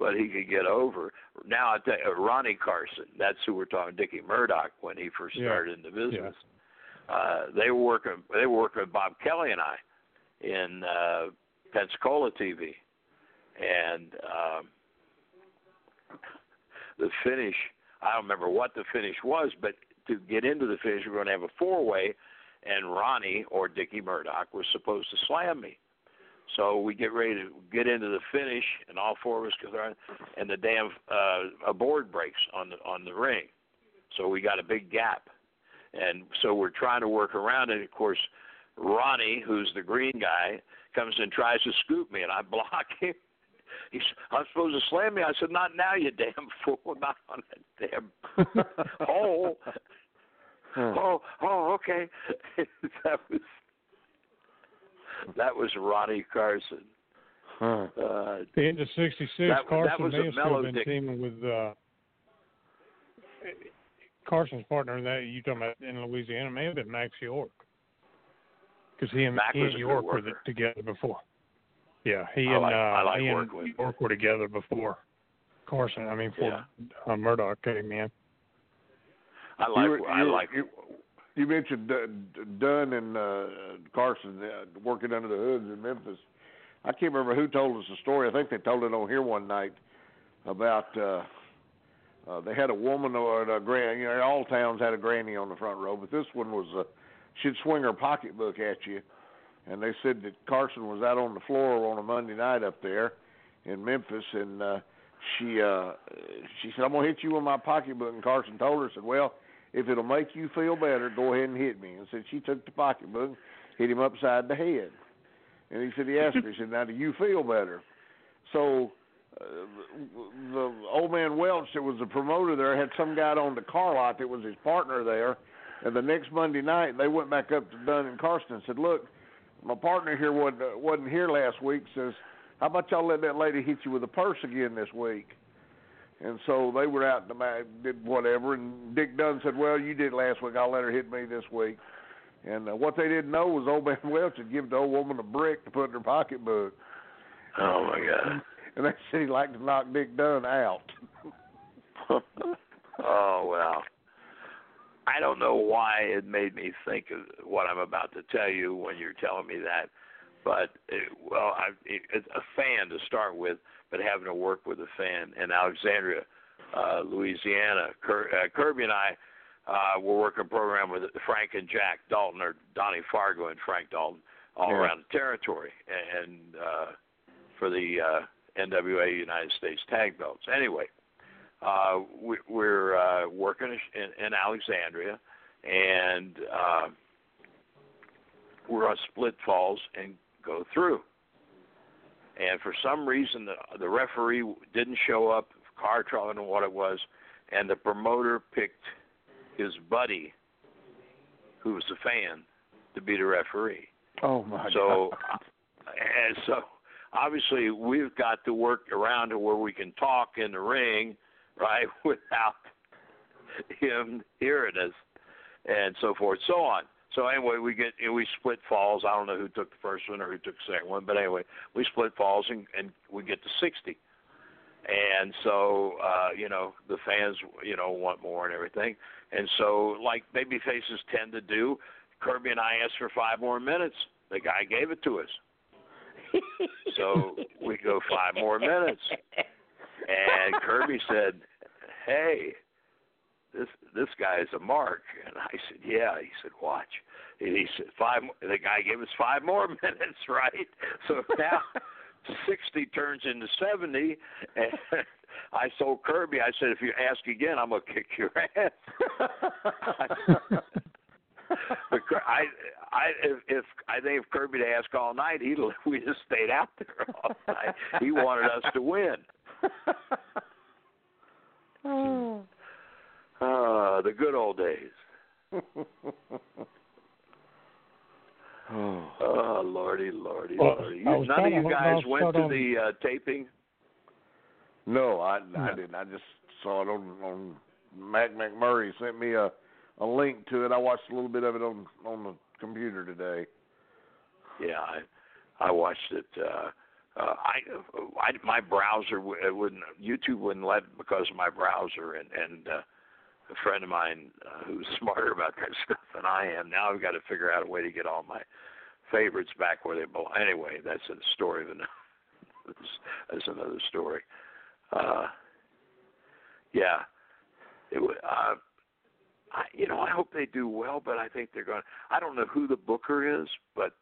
but he could get over. Now I tell you, Ronnie Carson, that's who we're talking. Dickie Murdoch when he first started yeah. in the business. Yeah. Uh, they were working. They were working with Bob Kelly and I in uh, Pensacola TV, and um, the finish. I don't remember what the finish was, but to get into the finish, we we're going to have a four-way, and Ronnie or Dickie Murdoch was supposed to slam me. So we get ready to get into the finish, and all four of us go there, and the damn uh, a board breaks on the on the ring. So we got a big gap, and so we're trying to work around it. Of course, Ronnie, who's the green guy, comes and tries to scoop me, and I block him. He's, I'm supposed to slam me. I said, not now, you damn fool, not on that damn hole. oh, oh, okay. that was that was Ronnie Carson. Huh. Uh, the end of '66, Carson may have still been teaming with uh, Carson's partner in that you talking about in Louisiana may have been Max York because he and Mac he and York were together before. Yeah, he and like, uh, like he and York were together before Carson. I mean, before yeah. uh, Murdoch came in. I like. You, I like. You, you mentioned Dunn and uh, Carson uh, working under the hoods in Memphis. I can't remember who told us the story. I think they told it on here one night about uh, uh, they had a woman or a granny. You know, all towns had a granny on the front row, but this one was uh, she'd swing her pocketbook at you, and they said that Carson was out on the floor on a Monday night up there in Memphis, and uh, she uh, she said, "I'm gonna hit you with my pocketbook," and Carson told her, said, "Well." If it'll make you feel better, go ahead and hit me. And said she took the pocketbook, hit him upside the head. And he said he asked her, he said, Now do you feel better? So uh, the old man Welch that was the promoter there had some guy on the car lot that was his partner there. And the next Monday night they went back up to Dunn and Carson and said, Look, my partner here wasn't, uh, wasn't here last week, says, How about y'all let that lady hit you with a purse again this week? And so they were out in the back, did whatever. And Dick Dunn said, "Well, you did last week. I'll let her hit me this week." And uh, what they didn't know was old man Welch had given the old woman a brick to put in her pocketbook. Oh my God! And they said he liked to knock Dick Dunn out. oh well. I don't know why it made me think of what I'm about to tell you when you're telling me that, but it, well, I, it, it's a fan to start with but having to work with a fan in Alexandria, uh, Louisiana. Cur- uh, Kirby and I uh, were working a program with Frank and Jack Dalton, or Donnie Fargo and Frank Dalton, all yeah. around the territory, and uh, for the uh, NWA United States Tag Belts. Anyway, uh, we, we're uh, working in, in Alexandria, and uh, we're on Split Falls and go through and for some reason the the referee didn't show up. Car trouble, I don't know what it was, and the promoter picked his buddy, who was a fan, to be the referee. Oh my so, God! and so obviously we've got to work around to where we can talk in the ring, right, without him hearing us, and so forth, so on. So anyway, we get we split falls. I don't know who took the first one or who took the second one, but anyway, we split falls and, and we get to 60. and so uh, you know the fans you know want more and everything, and so like baby faces tend to do, Kirby and I asked for five more minutes. The guy gave it to us. so we go five more minutes, and Kirby said, "Hey, this this guy is a mark." And I said, "Yeah." He said, "Watch." And he said, five. The guy gave us five more minutes, right? So now. 60 turns into 70 and I told Kirby I said if you ask again I'm going to kick your ass. but I I if, if I think if Kirby to ask all night he'd we just stayed out there all night. He wanted us to win. Oh. Uh, the good old days. Oh, lordy, lordy, Well, lordy. You, none of you guys went to on- the uh, taping. No, I I didn't. I just saw it on on Mac McMurray sent me a a link to it. I watched a little bit of it on on the computer today. Yeah, I I watched it. Uh, uh, I, I my browser w- wouldn't YouTube wouldn't let it because of my browser and and uh, a friend of mine uh, who's smarter about that stuff than I am. Now I've got to figure out a way to get all my favorites back where they belong. Anyway, that's a story of another. that's another story. Uh, yeah, it. Uh, I, you know, I hope they do well, but I think they're going. I don't know who the booker is, but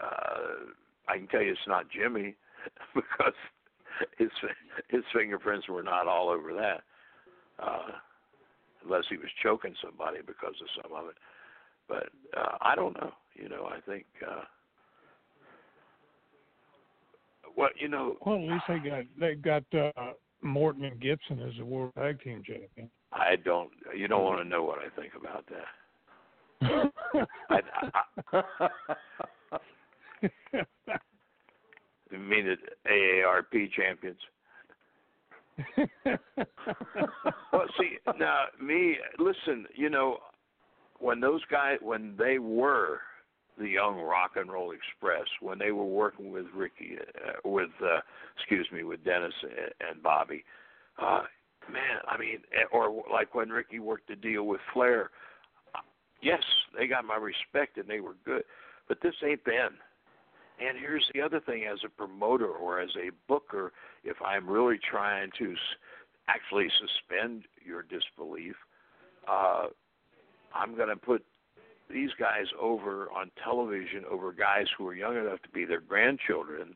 uh, I can tell you it's not Jimmy because his his fingerprints were not all over that, uh, unless he was choking somebody because of some of it. But uh, I don't know. You know, I think. Uh, well, you know, Well, at least they got they got uh, Morton and Gibson as the world tag team champion. I don't. You don't want to know what I think about that. I, I, I mean, it AARP champions. Well, see, now me, listen, you know, when those guys, when they were the Young Rock and Roll Express, when they were working with Ricky, uh, with, uh, excuse me, with Dennis and, Bobby, uh, man, I mean, eh, or like when Ricky worked the deal with Flair, uh, yes, they got my respect and they were good, but this ain't Ben. And here's the other thing as a promoter or as a booker, if I'm really trying to actually suspend your disbelief, uh, I'm going to put these guys over on television over guys who are young enough to be their grandchildren.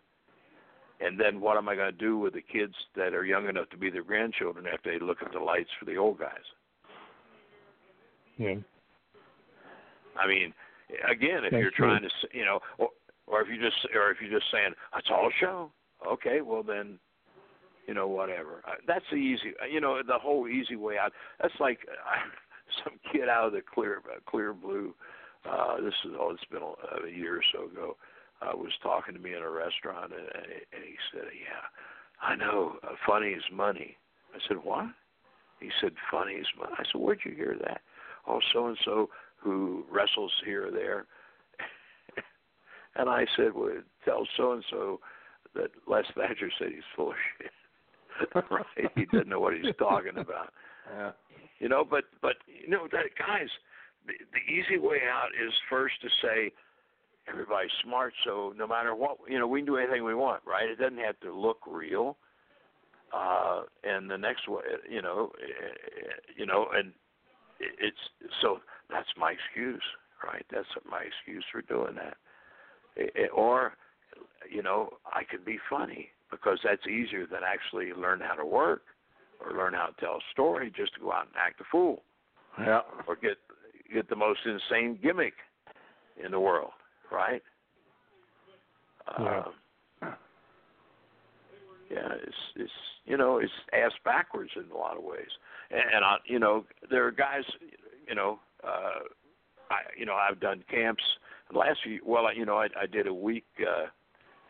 And then what am I going to do with the kids that are young enough to be their grandchildren after they look at the lights for the old guys? yeah. I mean, again, if you're trying to, s you know, or, if you just, or if you're just saying it's all a show, okay, well then, you know, whatever. That's the easy, you know, the whole easy way out. That's like some kid out of the clear, clear blue. Uh, this is oh, it's been a, a year or so ago. Uh, was talking to me in a restaurant, and, and he said, "Yeah, I know. Uh, funny is money." I said, "What?" He said, "Funny is money." I said, "Where'd you hear that?" Oh, so and so who wrestles here or there. And I said, well, tell so and so that Les Thatcher said he's full of shit. right? He doesn't know what he's talking about. Yeah. You know, but but you know that guys, the, the easy way out is first to say everybody's smart, so no matter what, you know, we can do anything we want, right? It doesn't have to look real. Uh, and the next way, you know, eh, you know, and it's so that's my excuse, right? That's my excuse for doing that. Or, you know, I could be funny because that's easier than actually learn how to work or learn how to tell a story just to go out and act a fool Yeah. or get get the most insane gimmick in the world, right? Yeah. Um, yeah, it's it's you know it's ass backwards in a lot of ways, and, and I you know there are guys you know uh, I you know I've done camps last few well you know I, I did a week uh,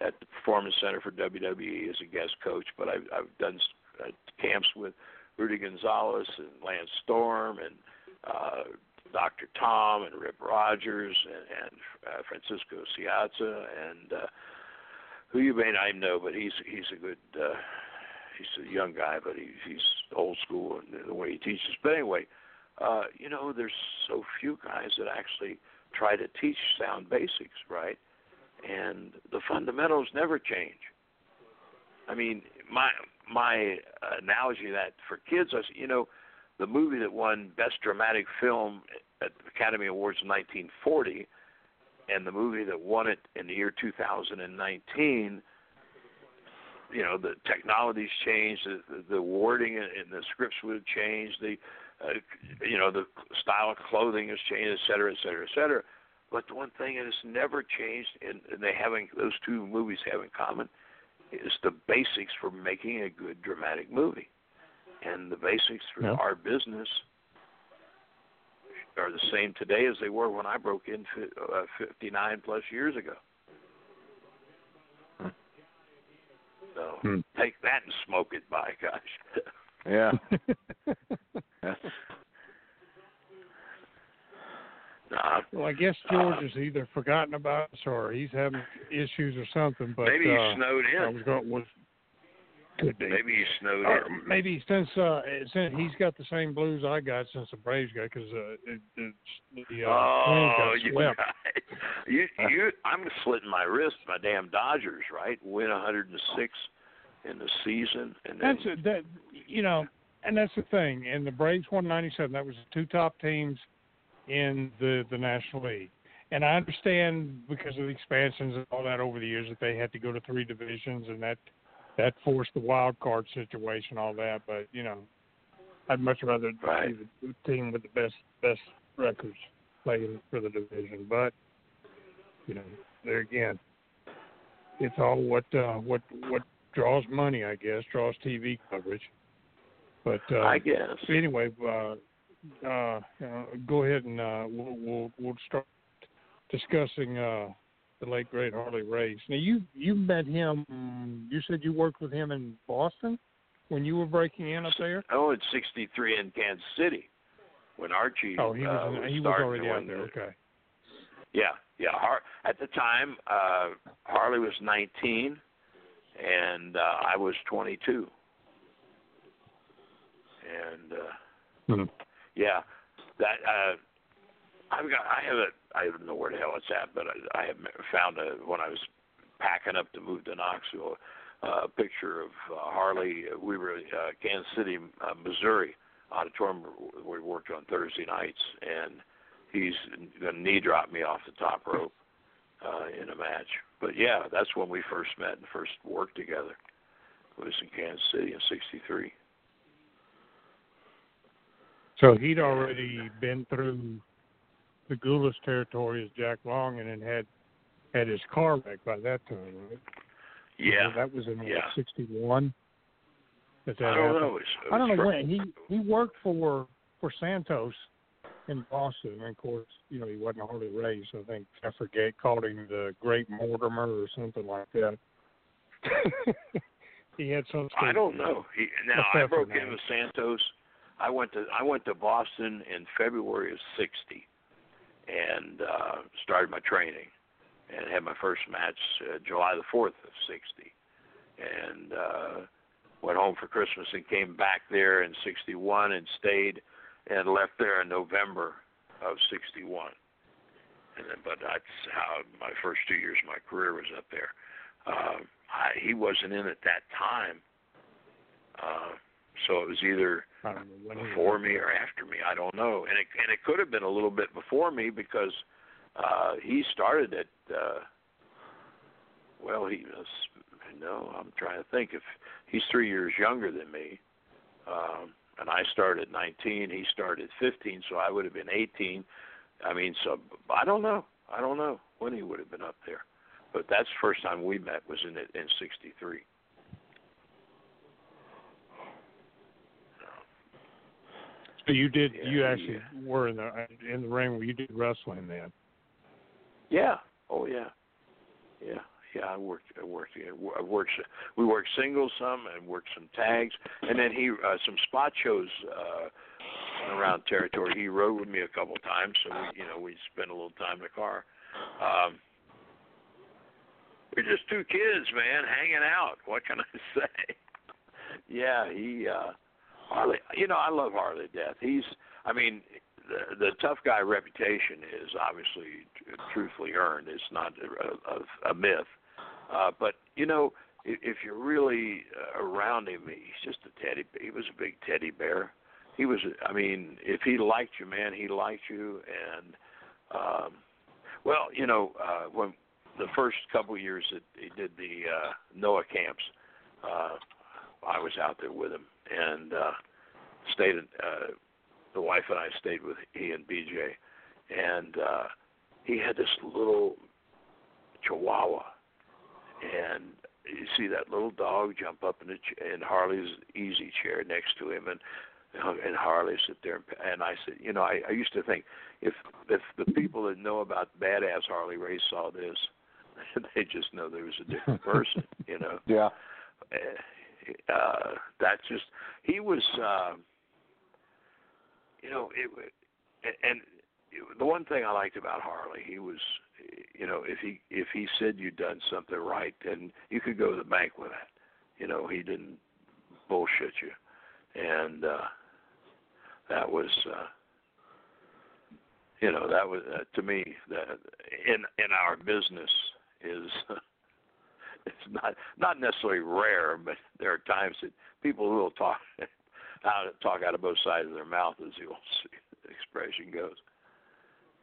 at the Performance Center for WWE as a guest coach, but I've I've done uh, camps with Rudy Gonzalez and Lance Storm and uh, Dr. Tom and Rip Rogers and, and uh, Francisco Ciatso and uh, who you may not know, but he's he's a good uh, he's a young guy, but he, he's old school in the way he teaches. But anyway, uh, you know, there's so few guys that actually try to teach sound basics, right? And the fundamentals never change. I mean, my my analogy of that for kids, I you know, the movie that won Best Dramatic Film at the Academy Awards in 1940, and the movie that won it in the year 2019 you know the technology's changed, the, the wording and the scripts would have changed, the uh, you know the style of clothing has changed, et cetera, et cetera, et cetera. But the one thing that has never changed, and, and they having those two movies have in common, is the basics for making a good dramatic movie, and the basics for Yeah. our business are the same today as they were when I broke in fi- uh, 59 plus years ago. So Hmm. take that and smoke it, by gosh. Yeah. That's, nah, well, I guess George has either forgotten about us or he's having issues or something. But maybe he uh, snowed I in. was going was could be. Maybe he snowed Or in. maybe since uh, since he's got the same blues I got since the Braves got because uh, it, it's the uh, oh, you, swept. you, you, I'm slitting my wrist. My damn Dodgers, right? Win 106 in the season, and then That's a, that you know, and that's the thing. And the Braves won '97. That was the two top teams in the the National League. And I understand because of the expansions and all that over the years that they had to go to three divisions, and that that forced the wild card situation, all that. But you know, I'd much rather Right. see the team with the best best records playing for the division. But you know, there again, it's all what uh, what what draws money, I guess, draws TV coverage. But uh, I guess. anyway, uh, uh, uh, go ahead and uh, we'll, we'll we'll start discussing uh, the late great Harley Race. Now you you met him. You said you worked with him in Boston when you were breaking in up there. Oh, in '63 in Kansas City when Archie Oh, he was in, he was already out there. the- Okay. Yeah, yeah. Har- at the time, uh, Harley was 19, and uh, I was 22. And uh, Mhm. yeah, that uh, I've got. I have a. I don't know where the hell it's at, but I, I have found a when I was packing up to move to Knoxville, uh, a picture of uh, Harley. We were uh, Kansas City, uh, Missouri auditorium where we worked on Thursday nights, and he's going to knee drop me off the top rope uh, in a match. But yeah, that's when we first met and first worked together. It was in Kansas City in '63. So he'd already been through the Gulas territory as Jack Long, and then had had his car wrecked by that time, right? Yeah, that was in yeah. '61. That that I don't happened. know. It was, it I don't know when he he worked for for Santos in Boston, and of course, you know he wasn't Harley Race. I think I forget called him the Great Mortimer or something like that. he had some. I don't know. He, now I broke in with Santos. I went to I went to Boston in February of '60, and uh, started my training, and had my first match uh, July the fourth of '60, and uh, went home for Christmas and came back there in '61 and stayed, and left there in November of '61. And then, but that's how my first two years of my career was up there. Uh, I, he wasn't in at that time, uh, so it was either know when he before me or after me. I don't know, and it and it could have been a little bit before me because uh, he started at. Uh, well, he was. No, I'm trying to think. If he's three years younger than me, um, and I started 19, he started 15, so I would have been 18. I mean, so I don't know. I don't know when he would have been up there, but that's the first time we met was in in '63. So you did. Yeah, you actually were in the in the ring where you did wrestling then. Yeah. Oh yeah. Yeah. Yeah. I worked. I worked. I worked. We worked singles some and worked some tags, and then he uh, some spot shows uh, around territory. He rode with me a couple times, so we, you know, we spent a little time in the car. Um, we're just two kids, man, hanging out. What can I say? yeah, he uh Harley. You know, I love Harley death. He's, I mean, the, the tough guy reputation is obviously truthfully earned. It's not a, a, a myth. Uh, but you know, if, if you're really uh, around him, he's just a teddy. He was a big teddy bear. He was. I mean, if he liked you, man, he liked you. And um, well, you know, uh, when the first couple years that he did the uh, NOAH camps, uh, I was out there with him and uh, stayed. Uh, the wife and I stayed with he and BJ, and uh, he had this little Chihuahua, and you see that little dog jump up in, the ch- in Harley's easy chair next to him, and and Harley sit there, and, and I said, you know, I, I used to think if if the people that know about badass Harley Race saw this, they just know there was a different person, you know. Yeah. Uh, that's just he was, uh, you know, it and the one thing I liked about Harley, he was, you know, if he if he said you'd done something right, then you could go to the bank with that. You know, he didn't bullshit you, and uh, that was, uh, you know, that was uh, to me that in in our business is. it's not not necessarily rare, but there are times that people will talk out talk out of both sides of their mouth, as the old expression goes.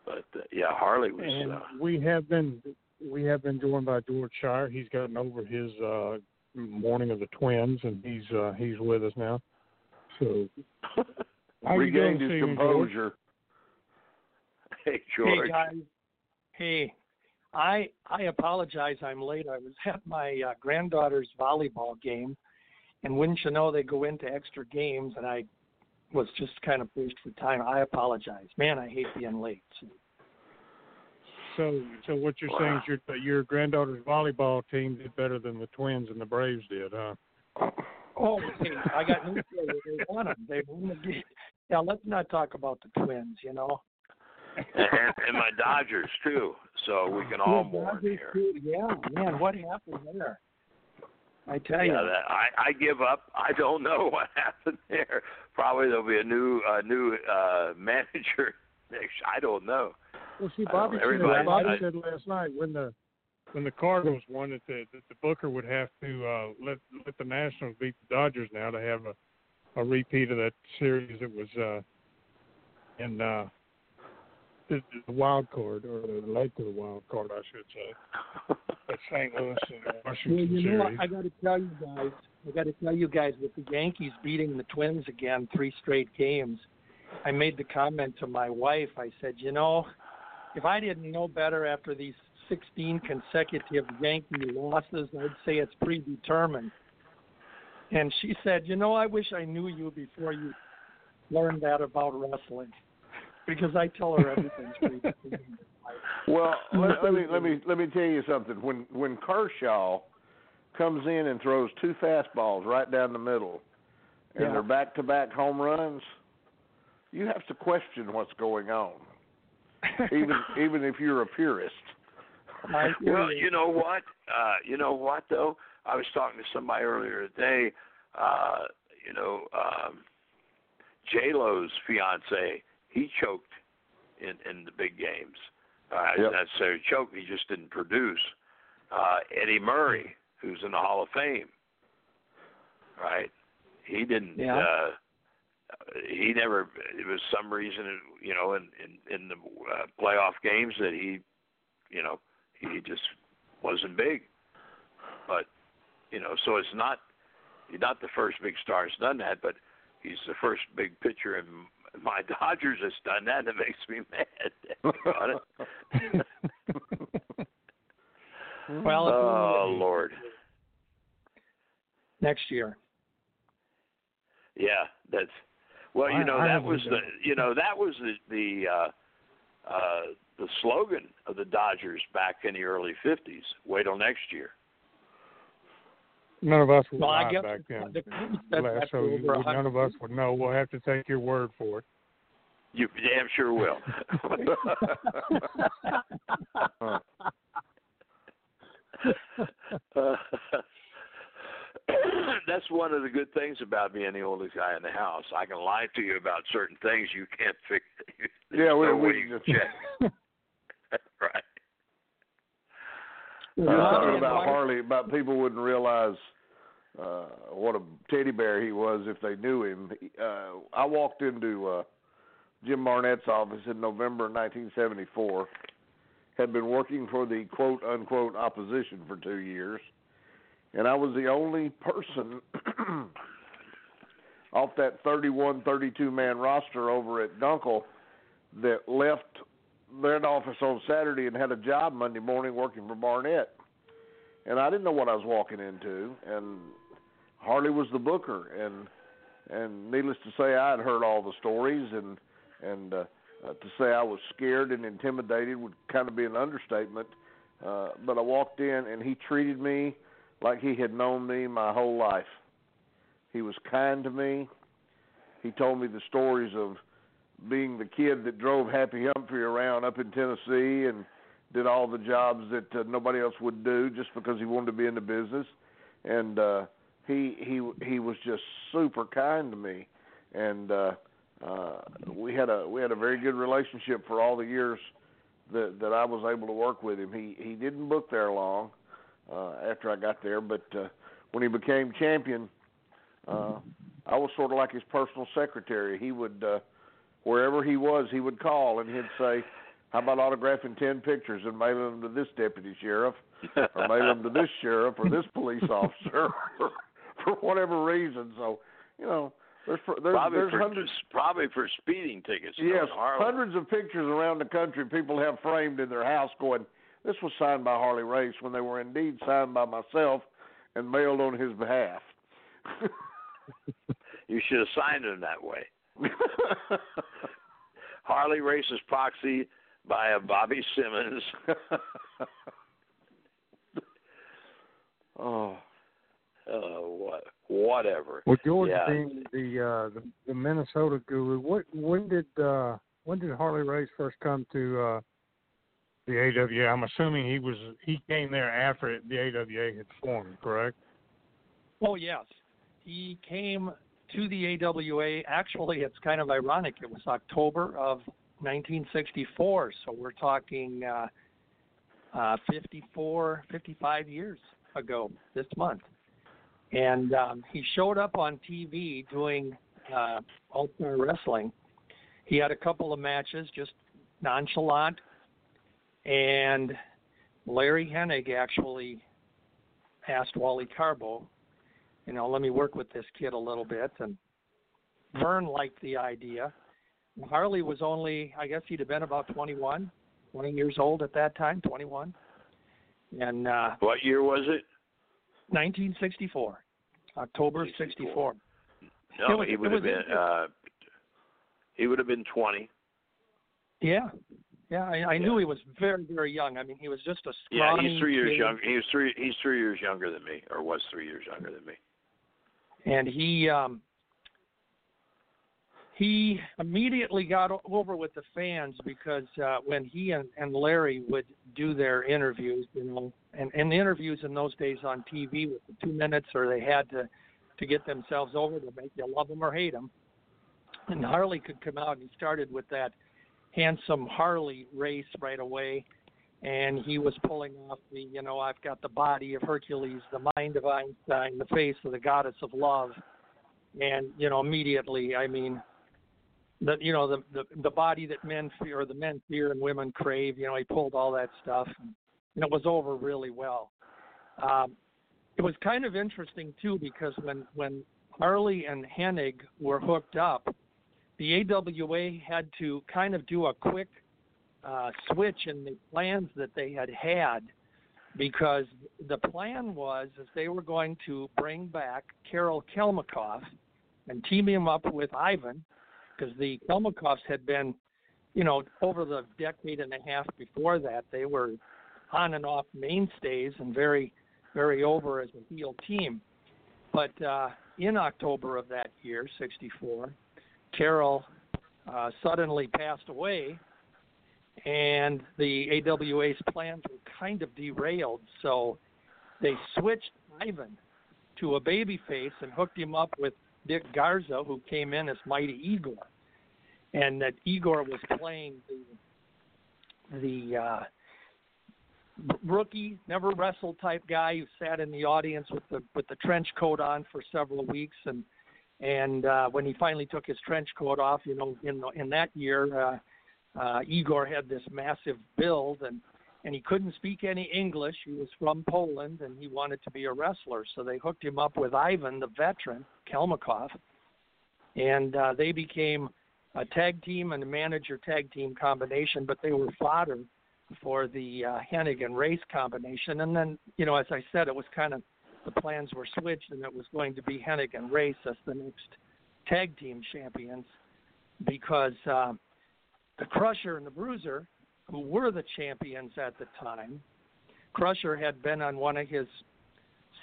But uh, yeah, Harley was. And uh, we have been we have been joined by George Schire. He's gotten over his uh mourning of the twins, and he's uh he's with us now. So how Regained his this George? composure. hey George. Hey guys. Hey, I I apologize. I'm late. I was at my uh, granddaughter's volleyball game, and wouldn't you know, they go into extra games, and I was just kind of pushed for time. I apologize, man. I hate being late. So, so what you're saying is your your granddaughter's volleyball team did better than the Twins and the Braves did, huh? Oh, hey, I got news for you. They won them. They won the game. Yeah, let's not talk about the Twins. You know. and, and my Dodgers too, so we can all Yeah, mourn Dodgers here. too. Yeah, man, what happened there? I tell you. Yeah, that, I I give up. I don't know what happened there. Probably there'll be a new uh, new uh manager next. I don't know. Well, see, I Bobby don't- said, Bobby I- said last night when the when the Cardinals won that the that the Booker would have to uh, let let the Nationals beat the Dodgers now to have a a repeat of that series that was uh, in uh, the, the wild card or the late to the wild card, I should say. At St. Louis and Well, you know, series. I got to tell you guys, I got to tell you guys, with the Yankees beating the Twins again, three straight games, I made the comment to my wife. I said, you know, if I didn't know better after these 16 consecutive Yankee losses, I'd say it's predetermined. And she said, you know, I wish I knew you before you learned that about wrestling, because I tell her everything's predetermined. Well, let, let me let me let me tell you something. When when Kershaw comes in and throws two fastballs right down the middle, and Yeah. they're back to back home runs, you have to question what's going on. Even even if you're a purist. Well, you. you know what? Uh, you know what though? I was talking to somebody earlier today. Uh, you know, um, J Lo's fiance, he choked in in the big games. Uh, Yep. Not necessarily choked. He just didn't produce. Uh, Eddie Murray, who's in the Hall of Fame, right? He didn't. Yeah. Uh, he never. It was some reason, you know, in in, in the uh, playoff games that he, you know, he just wasn't big. But you know, so it's not he's not the first big star that's done that, but he's the first big pitcher in my Dodgers has done that. It makes me mad. Well, oh Lord, next year. yeah, that's well, you know I that was the you know that was the the uh, uh, the slogan of the Dodgers back in the early '50s. Wait till next year. None of us were Well, I alive guess back then. the Cubs said Les, so you- none of us would know. We'll have to take your word for it. You damn sure will. that's one of the good things about being the oldest guy in the house. I can lie to you about certain things you can't fix. Yeah, we no we way you can check. right. I was Uh, talking about Harley, about people wouldn't realize uh what a teddy bear he was if they knew him. Uh I walked into uh Jim Barnett's office in November 1974. Had been working for the quote unquote opposition for 2 years. And I was the only person off that 31 32 man roster over at Gunkel that left their office on Saturday and had a job Monday morning working for Barnett. And I didn't know what I was walking into and Harley was the booker and and needless to say I had heard all the stories and and uh, uh, to say I was scared and intimidated would kind of be an understatement. Uh, but I walked in and he treated me like he had known me my whole life. He was kind to me. He told me the stories of being the kid that drove Happy Humphrey around up in Tennessee and did all the jobs that uh, nobody else would do just because he wanted to be in the business and uh he he he was just super kind to me and uh uh we had a we had a very good relationship for all the years that that I was able to work with him. He he didn't book there long uh after I got there, but uh when he became champion uh I was sort of like his personal secretary. He would uh wherever he was, he would call and he'd say, "How about autographing ten pictures and mailing them to this deputy sheriff, or mailing them to this sheriff or this police officer, for whatever reason?" So, you know, there's there's probably there's for hundreds. probably for speeding tickets. Yes, hundreds of pictures around the country people have framed in their house going, this was signed by Harley Race when they were indeed signed by myself and mailed on his behalf. You should have signed them that way. Harley Race's proxy by a Bobby Simmons. oh, Uh, what? Whatever. Well, George, Yeah. being the, uh, the the Minnesota guru, what when did uh, when did Harley Race first come to uh, the AWA? I'm assuming he was he came there after the AWA had formed, correct? Oh yes, he came to the AWA. Actually, it's kind of ironic. It was October of 1964, so we're talking uh, uh, 54, 55 years ago this month. And um, he showed up on TV doing uh, All Wrestling. He had a couple of matches, just nonchalant, and Larry Hennig actually asked Wally Karbo you know, let me work with this kid a little bit. And Verne liked the idea. Harley was only, I guess he'd have been about 21, 20 years old at that time, 21. And uh, What year was it? 1964, October 64. 64. No, was- he would have been. Uh, he would have been twenty. Yeah. Yeah, I, I Yeah. knew he was very, very young. I mean, he was just a scrawny. Yeah, he's three years kid. younger. He was three. He's three years younger than me, or was three years younger than me. And he um he immediately got over with the fans because uh when he and, and Larry would do their interviews, you know, and, and the interviews in those days on TV with the two minutes, or they had to to get themselves over to make you love them or hate them. And Harley could come out and he started with that handsome Harley race right away. And he was pulling off the, you know, I've got the body of Hercules, the mind of Einstein, the face of the goddess of love. And, you know, immediately, I mean, the you know the the the body that men fear the men fear and women crave you know he pulled all that stuff and, and it was over really well um it was kind of interesting too because when when harley and hennig were hooked up the awa had to kind of do a quick uh switch in the plans that they had had because the plan was is they were going to bring back Karol Kalmikoff and team him up with ivan because the Kalmikoffs had been, you know, over the decade and a half before that, they were on and off mainstays and very, very over as a heel team. But uh, in October of that year, '64, Karol uh, suddenly passed away, and the AWA's plans were kind of derailed. So they switched Ivan to a baby face and hooked him up with Dick Garza, who came in as Mighty Igor, and that Igor was playing the the uh, rookie, never wrestled type guy who sat in the audience with the with the trench coat on for several weeks, and and uh, when he finally took his trench coat off, you know, in in that year, uh, uh, Igor had this massive build, and and he couldn't speak any English. He was from Poland, and he wanted to be a wrestler, so they hooked him up with Ivan, the veteran, Kalmikoff, and uh, they became a tag team and a manager tag team combination, but they were fodder for the uh, Hennig and Race combination. And then, you know, as I said, it was kind of the plans were switched, and it was going to be Hennig and Race as the next tag team champions because uh, the Crusher and the Bruiser, who were the champions at the time, Crusher had been on one of his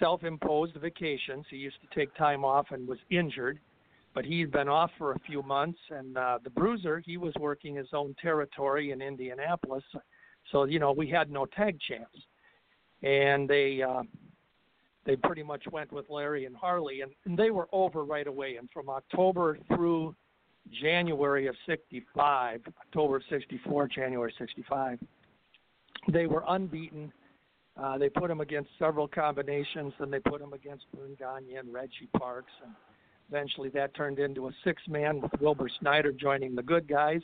self-imposed vacations. He used to take time off and was injured, but he'd been off for a few months. And uh, the Bruiser, he was working his own territory in Indianapolis so you know we had no tag champs, and they uh, they pretty much went with Larry and Harley, and, and they were over right away. And from October through January of '65, October of '64, January '65, they were unbeaten. Uh, they put them against several combinations, and they put them against Verne Gagne and Reggie Parks, and eventually that turned into a six-man with Wilbur Snyder joining the good guys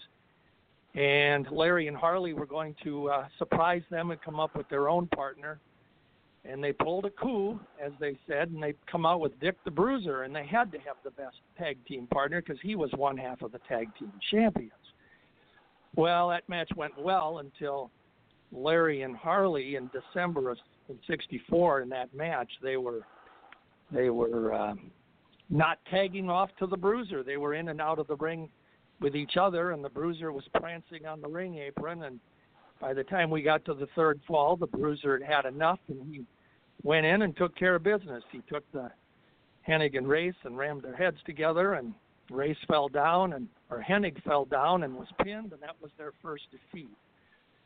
and Larry and Harley were going to uh, surprise them and come up with their own partner. And they pulled a coup, as they said, and they come out with Dick the Bruiser, and they had to have the best tag team partner because he was one half of the tag team champions. Well, that match went well until Larry and Harley in December of '64. In that match, they were they were um, not tagging off to the Bruiser. They were in and out of the ring with each other, and the bruiser was prancing on the ring apron. And by the time we got to the third fall, the bruiser had had enough, and he went in and took care of business. He took the Hennig and Race and rammed their heads together, and Race fell down, and or Hennig fell down and was pinned, and that was their first defeat.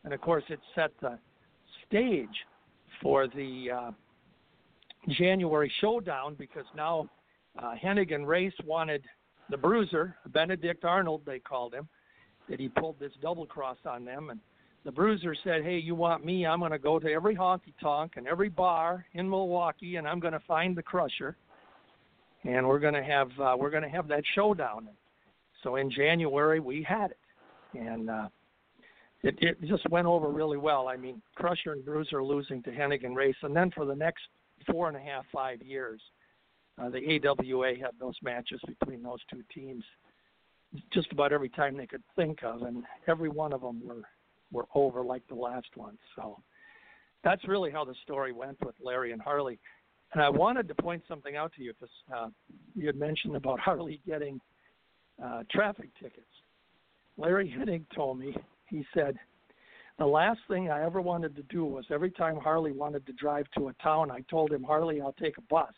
And of course, it set the stage for the uh, January showdown because now uh, Hennig and Race wanted the bruiser, Benedict Arnold, they called him, that he pulled this double cross on them. And the bruiser said, Hey, you want me? I'm going to go to every honky tonk and every bar in Milwaukee, and I'm going to find the crusher. And we're going to have uh, we're going to have that showdown. So in January we had it, and uh, it it just went over really well. I mean, Crusher and Bruiser losing to Hennig and Race, and then for the next four and a half five years, uh, the AWA had those matches between those two teams just about every time they could think of, and every one of them were were over like the last one. So that's really how the story went with Larry and Harley. And I wanted to point something out to you because uh, you had mentioned about Harley getting uh, traffic tickets. Larry Hennig told me he said the last thing I ever wanted to do was every time Harley wanted to drive to a town, I told him Harley, I'll take a bus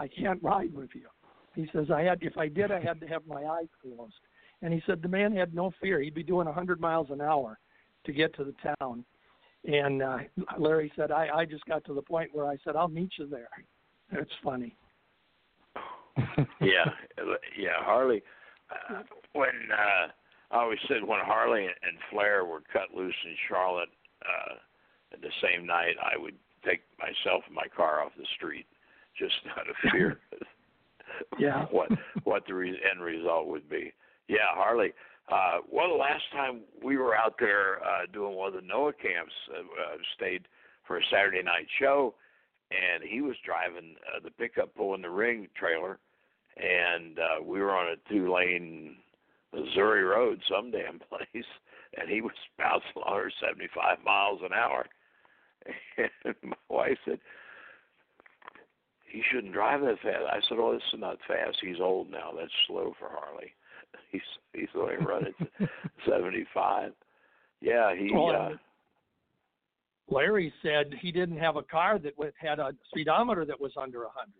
I can't ride with you. He says I had if I did I had to have my eyes closed. And he said the man had no fear. He'd be doing a 100 miles an hour to get to the town. And uh, Larry said I I just got to the point where I said I'll meet you there. It's funny. yeah, yeah. Harley, uh, when uh, I always said when Harley and Flair were cut loose in Charlotte uh, the same night, I would take myself and my car off the street just out of fear. yeah. what what the re- end result would be. Yeah, Harley. Uh, well, the last time we were out there uh, doing one of the NOAH camps, uh, uh, stayed for a Saturday night show, and he was driving uh, the pickup pulling the ring trailer, and uh, we were on a two-lane Missouri road, some damn place, and he was bouncing 175 miles an hour. And my wife said, he shouldn't drive that fast. I said, oh, this is not fast. He's old now. That's slow for Harley. He's he's only running seventy five. Yeah, he. Well, uh, Larry said he didn't have a car that had a speedometer that was under a hundred.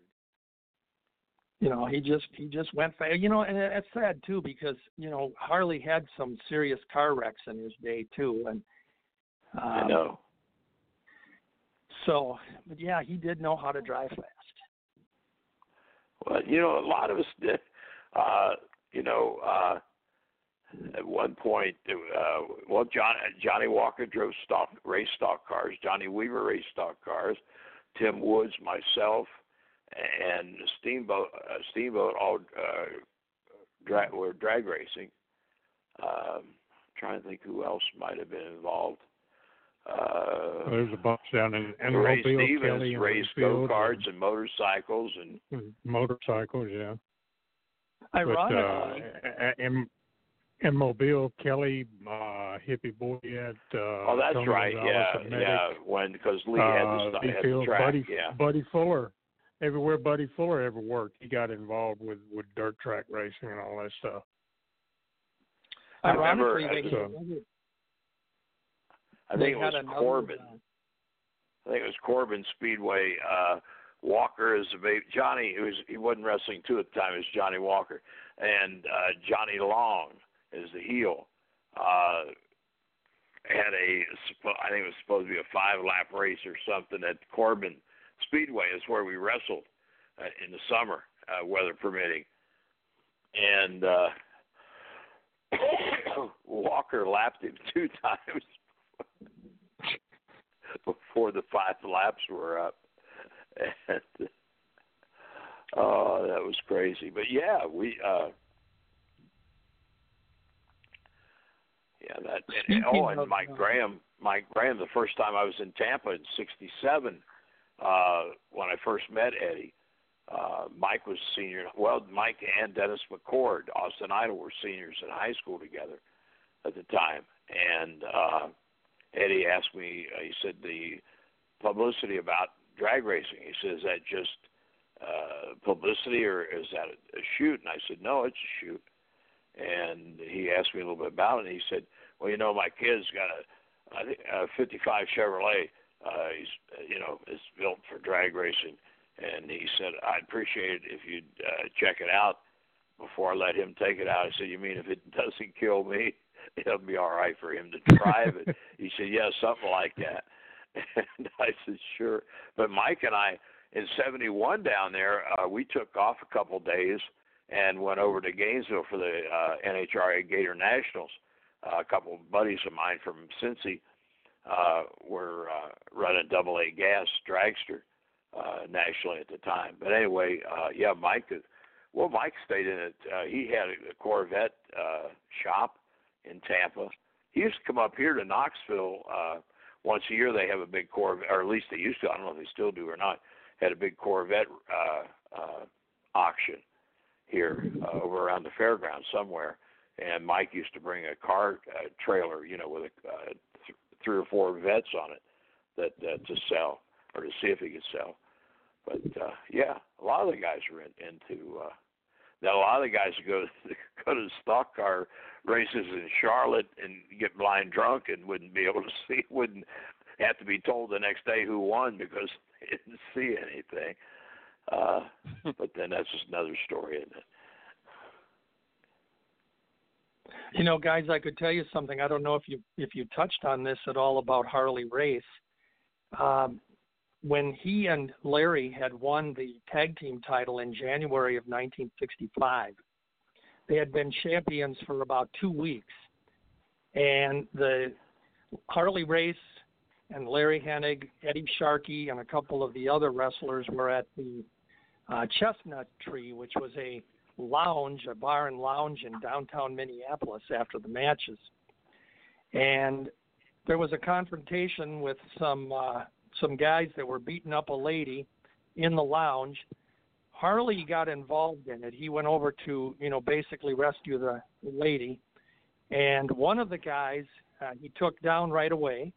You know, he just he just went fast. You know, and it's sad too because you know Harley had some serious car wrecks in his day too, and um, I know. So, but yeah, he did know how to drive fast. but you know, a lot of us did. Uh, you know, uh, at one point, uh, well, John, Johnny Walker drove stock race stock cars. Johnny Weaver raced stock cars. Tim Woods, myself, and Steamboat, uh, Steamboat all uh, dra- were drag racing. Um, trying to think who else might have been involved. Uh, There's a bunch down in, in Ray Stevens Kelly, raced Winfield, go karts and motorcycles, and and motorcycles. Yeah. Ironically, But, uh, in, in Mobile, Kelly, uh, Hippie Boy at uh, oh, that's Tony right, Gonzalez yeah, at Medic, yeah. When because Lee had uh, the, st- had the track, Buddy, yeah. Buddy Fuller. Everywhere Buddy Fuller ever worked, he got involved with with dirt track racing and all that stuff. I remember they at I think it was Corbin. uh, I think it was Corbin Speedway. Uh, Walker is a baby. Johnny, who was he wasn't wrestling two at the time. It was Johnny Walker, and uh, Johnny Long is the heel. Uh, had a, I think it was supposed to be a five lap race or something at Corbin Speedway. Is where we wrestled uh, in the summer, uh, weather permitting, and uh, Walker lapped him two times before the five laps were up. And oh, that was crazy. But yeah, we uh yeah, that and, oh and Mike uh, Graham Mike Graham the first time I was in Tampa in sixty seven, uh, when I first met Eddie. Uh, Mike was senior. Well, Mike and Dennis McCord, Austin Idol, were seniors in high school together at the time. And uh, Eddie asked me. Uh, he said the publicity about drag racing. He said, "Is that just uh, publicity or is that a, a shoot?" And I said, "No, it's a shoot." And he asked me a little bit about it. And he said, "Well, you know, my kid's got a, I think, a '55 Chevrolet. Uh, he's, you know, it's built for drag racing." And he said, "I'd appreciate it if you'd uh, check it out before I let him take it out." I said, "You mean if it doesn't kill me, it'll be all right for him to drive it?" he said, "Yeah, something like that." And I said, "Sure." But Mike and I, in '71 down there, uh, we took off a couple days and went over to Gainesville for the uh, NHRA Gator Nationals. Uh, a couple of buddies of mine from Cincy uh, were uh, running double A gas dragster uh, nationally at the time. But anyway, uh, yeah, Mike. is- Well, Mike stayed in it. Uh, he had a Corvette uh, shop in Tampa. He used to come up here to Knoxville uh, once a year. They have a big Corvette, or at least they used to. I don't know if they still do or not. Had a big Corvette uh, uh, auction here uh, over around the fairgrounds somewhere. And Mike used to bring a car uh, trailer, you know, with a, uh, th- three or four vets on it that uh, to sell or to see if he could sell. But uh, yeah, a lot of the guys are in, into. Uh, now a lot of the guys go to, go to stock car races in Charlotte and get blind drunk and wouldn't be able to see, wouldn't have to be told the next day who won because they didn't see anything. Uh, but then that's just another story, isn't it? You know, guys, I could tell you something. I don't know if you if you touched on this at all about Harley Race. Um, when he and Larry had won the tag team title in January of 1965, they had been champions for about two weeks, and the Harley Race and Larry Hennig, Eddie Sharkey, and a couple of the other wrestlers were at the uh, Chestnut Tree, which was a lounge, a bar and lounge in downtown Minneapolis after the matches. And there was a confrontation with some uh, some guys that were beating up a lady in the lounge. Harley got involved in it. He went over to, you know, basically rescue the lady. And one of the guys uh, he took down right away.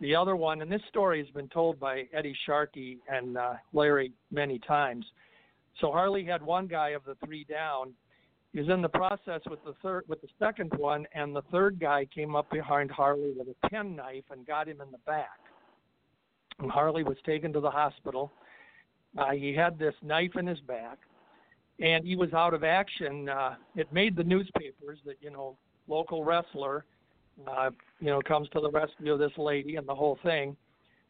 The other one, and this story has been told by Eddie Sharkey and uh, Larry many times. So Harley had one guy of the three down. He was in the process with the third, with the second one, and the third guy came up behind Harley with a penknife and got him in the back. And Harley was taken to the hospital. Uh, he had this knife in his back, and he was out of action. Uh, it made the newspapers that you know local wrestler, uh, you know, comes to the rescue of this lady and the whole thing.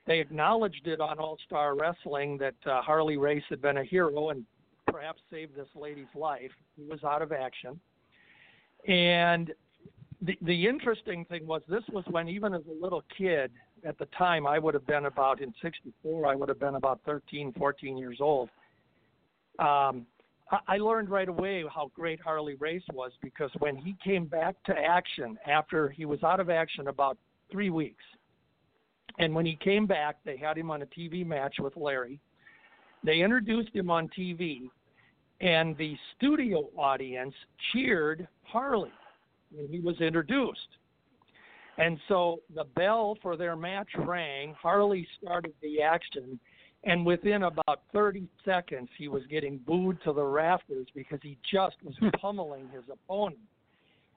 They acknowledged it on All Star Wrestling that uh, Harley Race had been a hero and perhaps saved this lady's life. He was out of action. And the the interesting thing was this was when even as a little kid at the time I would have been about in 64 I would have been about 13 14 years old um I- I learned right away how great Harley Race was because when he came back to action after he was out of action about 3 weeks and when he came back they had him on a TV match with Larry they introduced him on TV and the studio audience cheered Harley when he was introduced. And so the bell for their match rang. Harley started the action, and within about 30 seconds, he was getting booed to the rafters because he just was pummeling his opponent.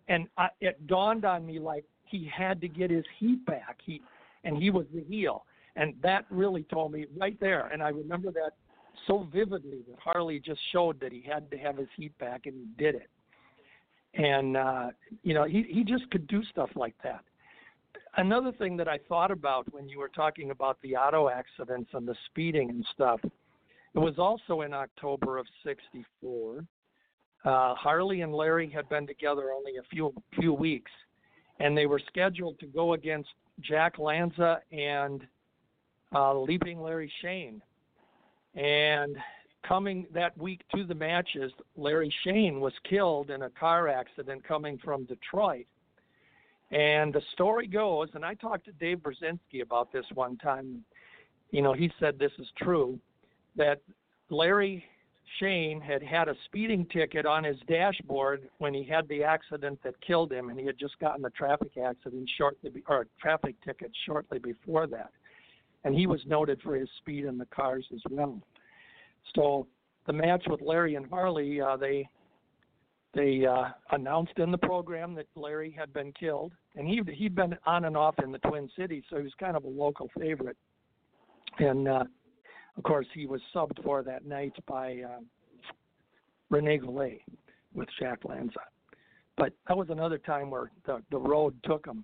And I, it dawned on me like he had to get his heat back. He and he was the heel, and that really told me right there. And I remember that so vividly that Harley just showed that he had to have his heat back, and he did it and uh, you know he he just could do stuff like that. Another thing that I thought about when you were talking about the auto accidents and the speeding and stuff, it was also in October of '64. Uh, Harley and Larry had been together only a few few weeks, and they were scheduled to go against Jack Lanza and uh, Leaping Larry Shane. And coming that week to the matches, Larry Shane was killed in a car accident coming from Detroit. And the story goes, and I talked to Dave Brzezinski about this one time. You know, he said this is true that Larry Shane had had a speeding ticket on his dashboard when he had the accident that killed him, and he had just gotten a traffic accident shortly, or a traffic ticket shortly before that. And he was noted for his speed in the cars as well. So the match with Larry and Harley, uh, they they uh, announced in the program that Larry had been killed, and he he'd been on and off in the Twin Cities, so he was kind of a local favorite. And uh, of course, he was subbed for that night by uh, Rene Goulet with Jack Lanza. But that was another time where the the road took him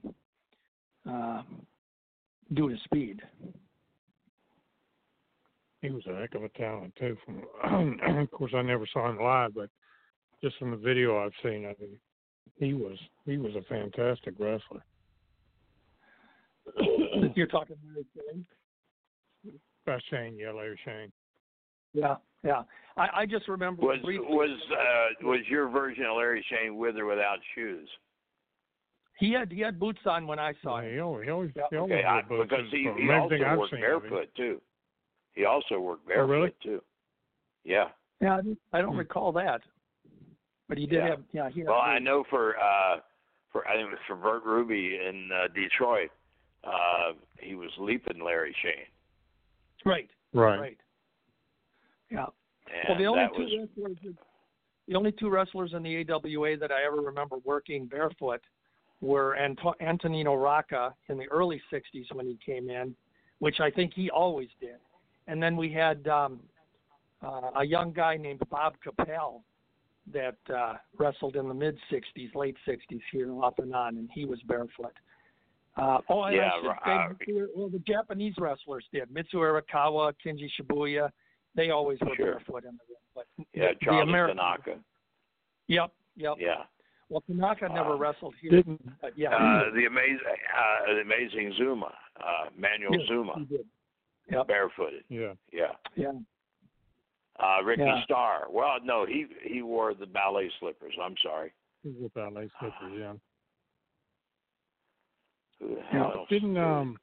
uh, due to speed. He was a heck of a talent too. From of course, I never saw him live, but just from the video I've seen of him, he was he was a fantastic wrestler. You're talking Larry Shane? Uh, Shane, yeah, Larry Shane. Yeah, yeah. I, I just remember Was briefly- was uh, was your version of Larry Shane with or without shoes? he had he had boots on when I saw him. he always, he always, Yeah. he always Okay, I, boots because he, from he also I've worked seen of him. barefoot too. He also worked barefoot Oh, really? too. Yeah. Yeah, I don't- I don't Hmm. recall that, but he did Yeah. have yeah he had Well, I know for uh for I think it was for Bert Ruby in uh, Detroit, uh he was leaping Larry Shane. right Right. right yeah. And well, the only two was wrestlers the only two wrestlers in the AWA that I ever remember working barefoot were Anto- Antonino Rocca in the early '60s when he came in, which I think he always did, and then we had um, uh, a young guy named Bob Capel that uh, wrestled in the mid '60s, late '60s here off and on, and he was barefoot. Uh, oh, and Yeah, I should uh, say, Mitsu- well, the Japanese wrestlers did. Mitsu Arakawa, Kenji Shibuya, they always were Sure. barefoot in the ring. But yeah, the, the American, Tanaka. Yep, yep. Yeah. Well, Tanaka never Uh, wrestled here, Didn't but yeah, Uh the amazing uh the amazing Zuma, uh Manuel Yeah, Zuma, he did. Yep. barefooted. yeah. Yeah. Yeah, Uh Ricky Yeah. Starr. Well, no, he he wore the ballet slippers. I'm sorry. He wore ballet slippers, yeah. Who the hell else? Didn't um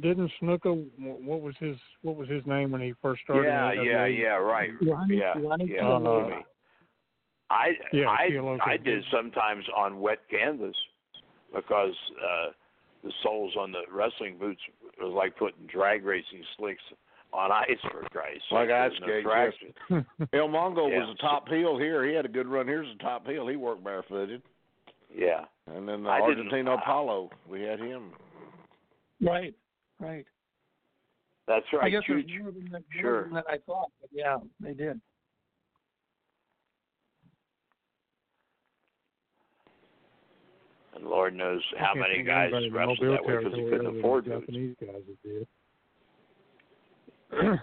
didn't Snuka what was his what was his name when he first started? Yeah, in yeah, yeah, right. Ronnie, Yeah, Ronnie yeah. Uh, I Yeah, I Chialoka I did. did sometimes on wet canvas because uh the soles on the wrestling boots was like putting drag racing slicks on ice for Christ's sake. Like ice no skates, traction. El Mongo Yeah. was a top heel here. He had a good run. Here's a top heel. He worked barefooted. Yeah. And then the I didn't- Argentino I- Paulo, we had him. right, right. That's right. I guess there's more than, that, more Sure. than that I thought, but yeah, they did. And Lord knows how many guys anybody in the wrestled that way because they couldn't afford the boots. Japanese guys that did.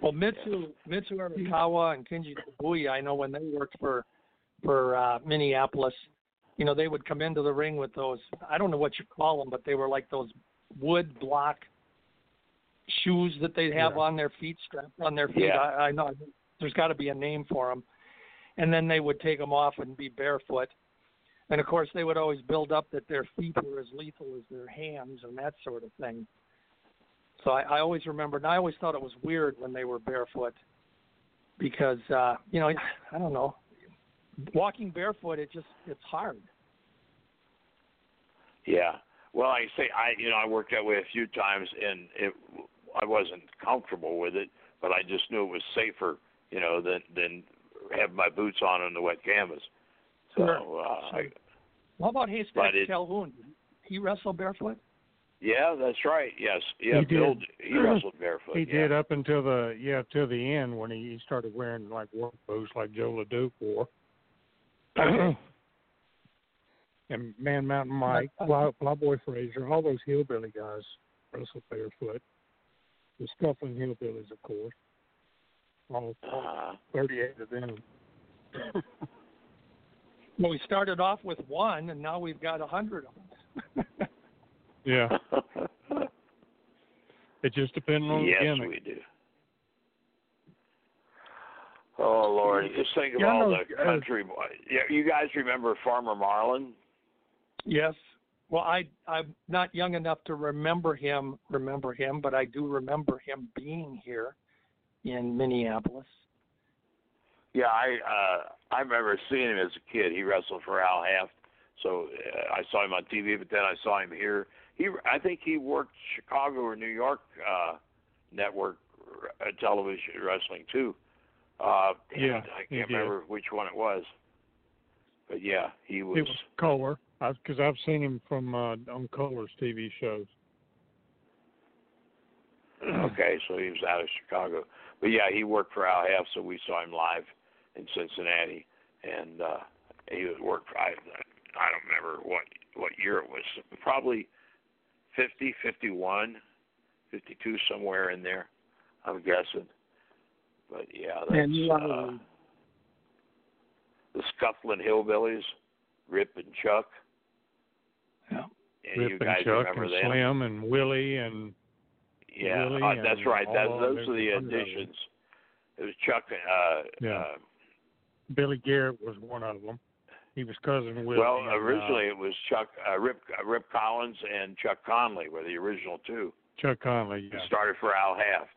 Well, Mitsu Mitsu Arakawa and Kenji Shibuya, I know when they worked for for uh, Minneapolis, you know, they would come into the ring with those. I don't know what you call them, but they were like those wood block shoes that they'd have Yeah. on their feet, strapped on their feet. Yeah. I, I know there's got to be a name for them. And then they would take them off and be barefoot. And of course, they would always build up that their feet were as lethal as their hands and that sort of thing. So I, I always remembered, and I always thought it was weird when they were barefoot because, uh, you know, I don't know, walking barefoot, it just, it's hard. Yeah. Well, I say I, you know, I worked that way a few times, and it, I wasn't comfortable with it, but I just knew it was safer, you know, than than have my boots on on the wet canvas. So, Sure. uh, I, How about Haystack it- Calhoun? He wrestled barefoot? Yeah, that's right. Yes, yeah, He Bill, did. he wrestled barefoot. He yeah. did up until the yeah till the end when he, he started wearing like work boots like Joe LeDuc wore. and Man Mountain Mike, Fly, Flyboy Fraser, all those hillbilly guys wrestled barefoot. The Scuffling Hillbillies, of course. All, all Uh, 38 of them. Well, we started off with one, and now we've got a hundred of them. Yeah, it just depends on yes, the gimmick. Yes, we do. Oh Lord! Just think of Yeah, all no, the uh, country. boy yeah, you guys remember Farmer Marlin? yes. Well, I I'm not young enough to remember him. Remember him, but I do remember him being here in Minneapolis. Yeah, I uh I remember seeing him as a kid. He wrestled for Al Haft, so uh, I saw him on TV. But then I saw him here. He, I think he worked Chicago or New York uh network uh, television wrestling too. Uh, Yeah, I can't did. remember which one it was. But yeah, he was. It was Kohler, because I've seen him from uh, on Kohler's TV shows. okay, so he was out of Chicago. But yeah, he worked for Al Haft, so we saw him live in Cincinnati, and uh he was worked. For, I I don't remember what what year it was. Probably fifty, fifty-one, fifty-two, somewhere in there. I'm guessing. But yeah, that's And you uh, the Scufflin' Hillbillies, Rip and Chuck. Yeah. And you Rip guys and Chuck remember and them? Slim and Willie and Yeah, Willie uh, that's and right. That, those are the additions. It was Chuck. Uh, Yeah. uh, Billy Garrett was one of them. He was cousin Willie. well, and, uh, originally it was Chuck, uh, Rip, uh, Rip Collins and Chuck Conley were the original two. Chuck Conley. Yeah. started for Al Haft,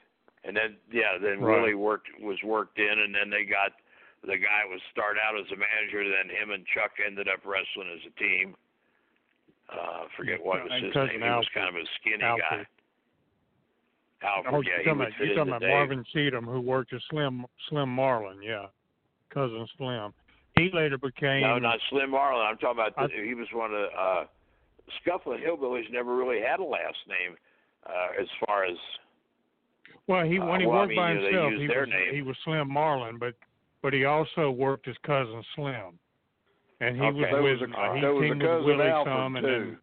and then yeah, then Right. Willie worked was worked in, and then they got the guy was start out as a manager. Then him and Chuck ended up wrestling as a team. Uh, forget what was And his name. He was kind of a skinny Alfred. guy. Alfred, Oh, yeah, you're talking about, you're in talking the about. Marvin Cheatham, who worked as Slim Slim Marlin. Yeah, cousin Slim. He later became. No, not Slim Marlin. I'm talking about. I- he was one of the uh, Scuffling Hillbillies. Never really had a last name, uh, as far as Well, he when he uh, well, I worked mean, by you know, they himself, he their was name. he was Slim Marlin, but but he also worked as cousin Slim, and he Okay. was There with was a- uh, he there was a teamed with cousin Willie Alfred, some, and then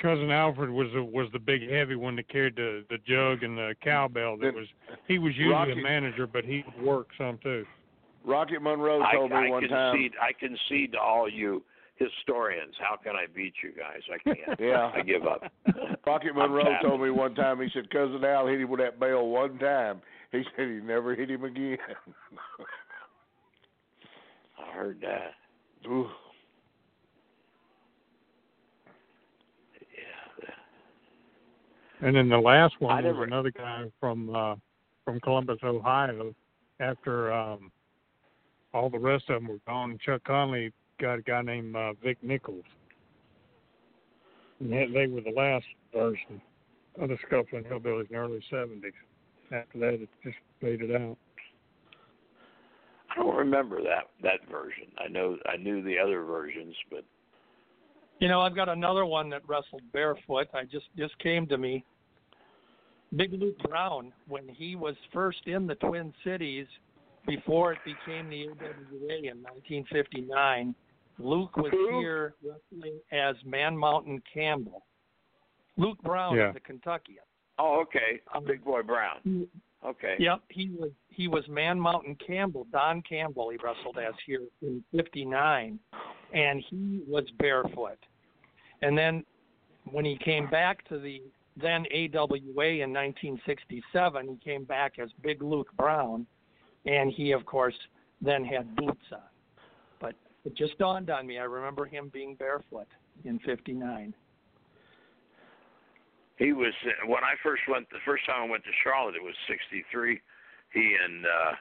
cousin Alfred was the, was the big heavy one that carried the the jug and the cowbell. That Then was he was usually Rocky- a manager, but he worked some too. Rocket Monroe I, told me I one time. I concede to all you historians. How can I beat you guys? I can't. Yeah. I give up. Rocket Monroe told me one time. He said, "Cousin Al hit him with that bell one time." He said he never hit him again. I heard that. Ooh. Yeah. And then the last I one was never- another guy from uh from Columbus, Ohio. After um all the rest of them were gone, Chuck Conley got a guy named uh, Vic Nichols. And they, they were the last version of the Scuffling Hillbillies in the early seventies. After that, it just faded out. I don't remember that that version. I know I knew the other versions, but You know, I've got another one that wrestled barefoot. I just just came to me. Big Luke Brown, when he was first in the Twin Cities, before it became the AWA in 1959, Luke was here wrestling as Man Mountain Campbell. Luke Brown Yeah. is a Kentuckian. oh, okay, Um, Big Boy Brown. Okay. Yep, he was he was Man Mountain Campbell, Don Campbell. He wrestled as here in '59, and he was barefoot. And then when he came back to the then AWA in 1967, he came back as Big Luke Brown, and he of course then had boots on. But it just dawned on me. I remember him being barefoot in '59. He was uh, when I first went. The first time I went to Charlotte, it was '63. He and uh,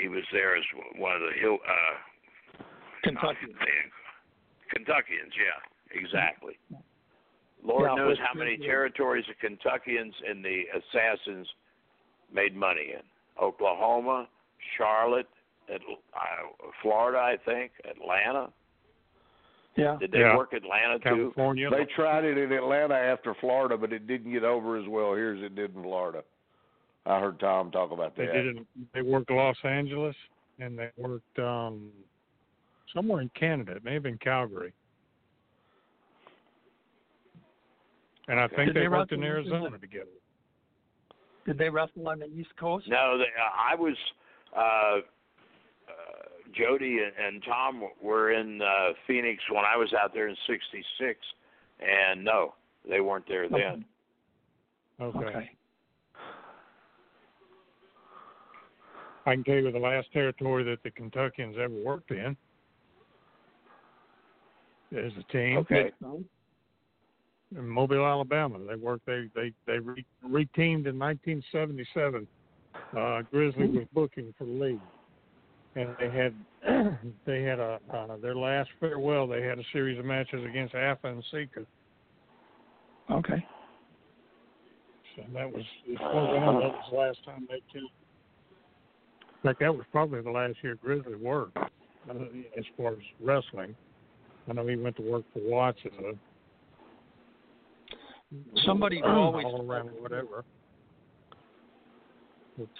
he was there as one of the hill uh, Kentucky. Kentuckians. Yeah, exactly. Lord knows how many territories the Kentuckians and the Assassins made money in. Oklahoma, Charlotte, At, uh, Florida, I think, Atlanta. Yeah. Did they Yeah. work Atlanta too? California. They tried it in Atlanta after Florida, but it didn't get over as well here as it did in Florida. I heard Tom talk about that. They did it. They worked Los Angeles, and they worked um, somewhere in Canada. It may have been Calgary. And I think Did they, they worked in- Arizona together. Did they wrestle on the East Coast? No, they, uh, I was. Uh, uh, Jody and, and Tom were in uh, Phoenix when I was out there in '66, and no, they weren't there then. Okay. Okay. I can tell you the last territory that the Kentuckians ever worked in as a team. Okay. In Mobile, Alabama. They worked. They they they re, reteamed in 1977. Uh, Grizzly was booking for the league, and they had they had a uh, their last farewell. They had a series of matches against Afa and Sika. Okay. So that was as far as I know, that was the last time they came. In fact, that was probably the last year Grizzly worked uh, as far as wrestling. I know he went to work for Watts as a Somebody who always all around whatever.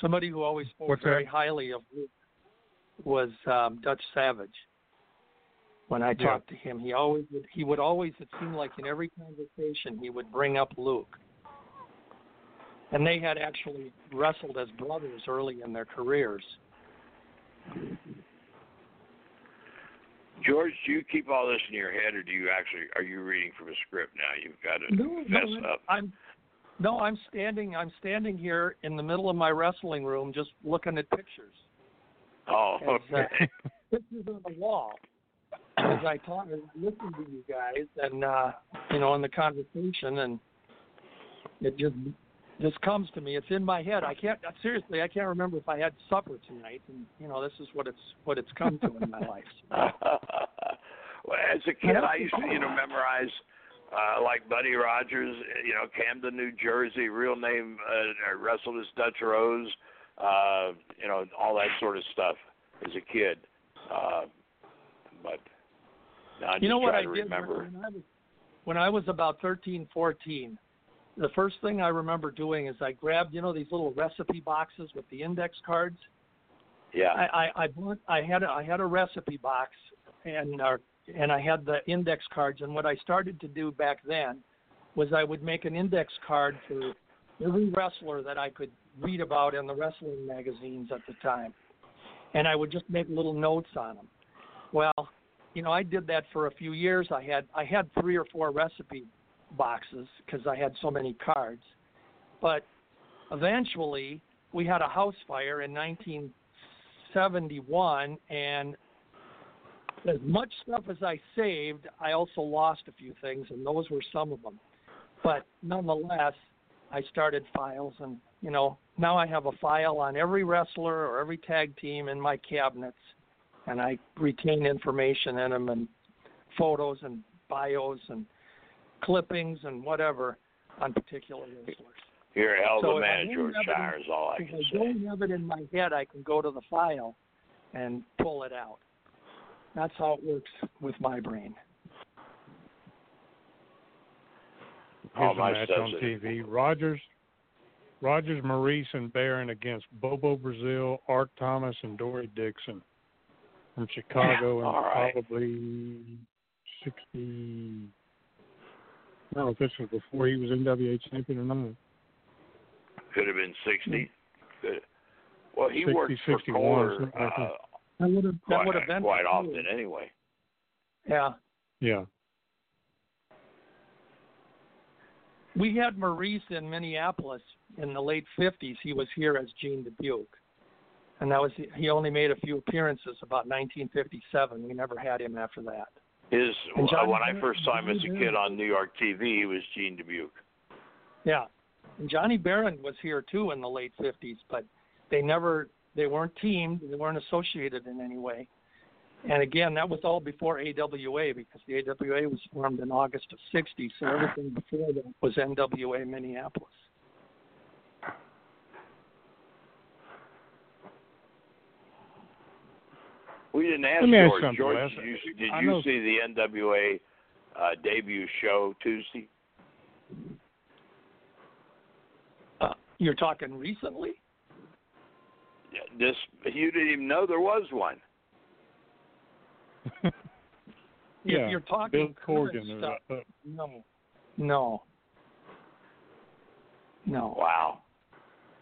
somebody who always spoke What's very that? highly of Luke was um, Dutch Savage. When I Yeah. talked to him, he always would, he would always it seemed like in every conversation he would bring up Luke. And they had actually wrestled as brothers early in their careers. George, do you keep all this in your head, or do you actually are you reading from a script now? You've got to No, fess no, up. I'm no, I'm standing. I'm standing here in the middle of my wrestling room, just looking at pictures. Oh, As, uh, okay. pictures on the wall as I talk, I listen to you guys, and uh, you know, in the conversation, and it just just comes to me. It's in my head. I can't seriously. I can't remember if I had supper tonight, and you know, this is what it's what it's come to in my life. well, as a kid, I used to, you know, memorize uh, like Buddy Rogers, you know, Camden, New Jersey, real name, uh, wrestled as Dutch Rose, uh, you know, all that sort of stuff as a kid. Uh, but now I just you know what I did remember. when I was when I was about thirteen, fourteen. The first thing I remember doing is I grabbed, you know, these little recipe boxes with the index cards. Yeah. I, I, I bought I had a, I had a recipe box and uh, and I had the index cards and what I started to do back then was I would make an index card for every wrestler that I could read about in the wrestling magazines at the time. And I would just make little notes on them. Well, you know, I did that for a few years. I had I had 3 or 4 recipe boxes because I had so many cards. But eventually, we had a house fire in 1971, and as much stuff as I saved, I also lost a few things, and those were some of them. But nonetheless, I started files, and you know, now I have a file on every wrestler or every tag team in my cabinets, and I retain information in them and photos and bios and clippings and whatever on particular wrestlers. You're a hell of so a manager, Schire, is all I can say. If I don't have it in my head, I can go to the file and pull it out. That's how it works with my brain. Here's all a match on TV. Rogers, Rogers, Maurice, and Barend against Bobo Brazil, Art Thomas, and Dory Dixon from Chicago, yeah, and right. probably 60, no, this was before he was NWA champion or not. Could have been 60. Well, he 60, worked for Kohler uh, that would have, that quite, would have been quite often anyway. Yeah. Yeah. We had Maurice in Minneapolis in the late 50s. He was here as Gene Dubuque. And that was he only made a few appearances about 1957. We never had him after that. His when I first saw him as a kid on New York TV, he was Gene Dubuque. Yeah, and Johnny Barend was here too in the late '50s, but they never they weren't teamed. They weren't associated in any way. And again, that was all before AWA because the AWA was formed in August of '60. So everything before that was NWA Minneapolis. We didn't ask Let me ask George. something, George, Les. did you, did you know- see the NWA uh, debut show Tuesday? Uh, you're talking recently? Yeah, This you didn't even know there was one. Yeah, If you're talking Bill current Corgan. stuff, uh, uh, no, no, no. Wow.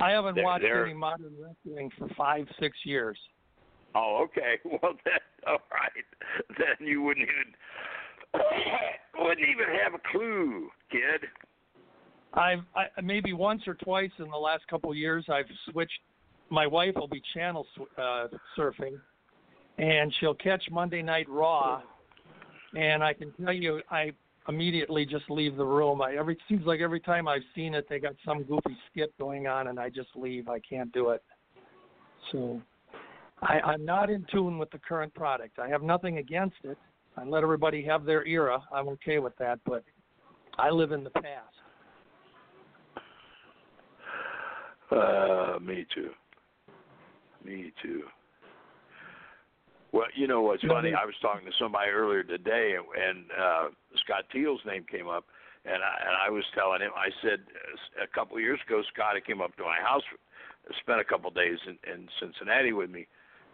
I haven't They're- watched they're- any modern wrestling for five, six years. Oh, okay. Well, then, all right. Then you wouldn't even wouldn't even have a clue, kid. I've I, maybe once or twice in the last couple of years I've switched. My wife will be channel uh, surfing, and she'll catch Monday Night Raw, and I can tell you I immediately just leave the room. I every seems like every time I've seen it, they got some goofy skit going on, and I just leave. I can't do it. So, I, I'm not in tune with the current product. I have nothing against it. I let everybody have their era. I'm okay with that, but I live in the past. Uh, me too. Me too. Well, you know what's funny? I was talking to somebody earlier today, and, and uh, Scott Teal's name came up, and I, and I was telling him, I said uh, a couple of years ago, Scott came up to my house, spent a couple of days in, in Cincinnati with me,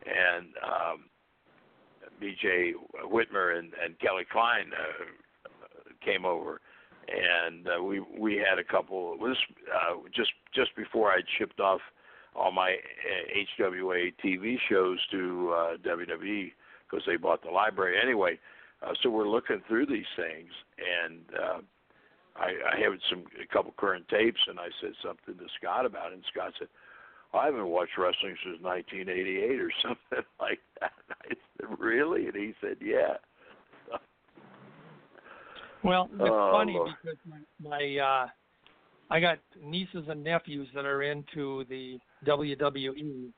and um, B.J. Whitmer and, and Kelly Klein uh, came over, and uh, we we had a couple. This uh, just just before I'd shipped off all my uh, HWA TV shows to uh, WWE because they bought the library anyway. Uh, so we're looking through these things, and uh, I, I have some a couple current tapes, and I said something to Scott about it, and Scott said, I haven't watched wrestling since 1988 or something like that. I said, really? And he said, yeah. Well, it's Oh, funny because my, my uh I got nieces and nephews that are into the WWE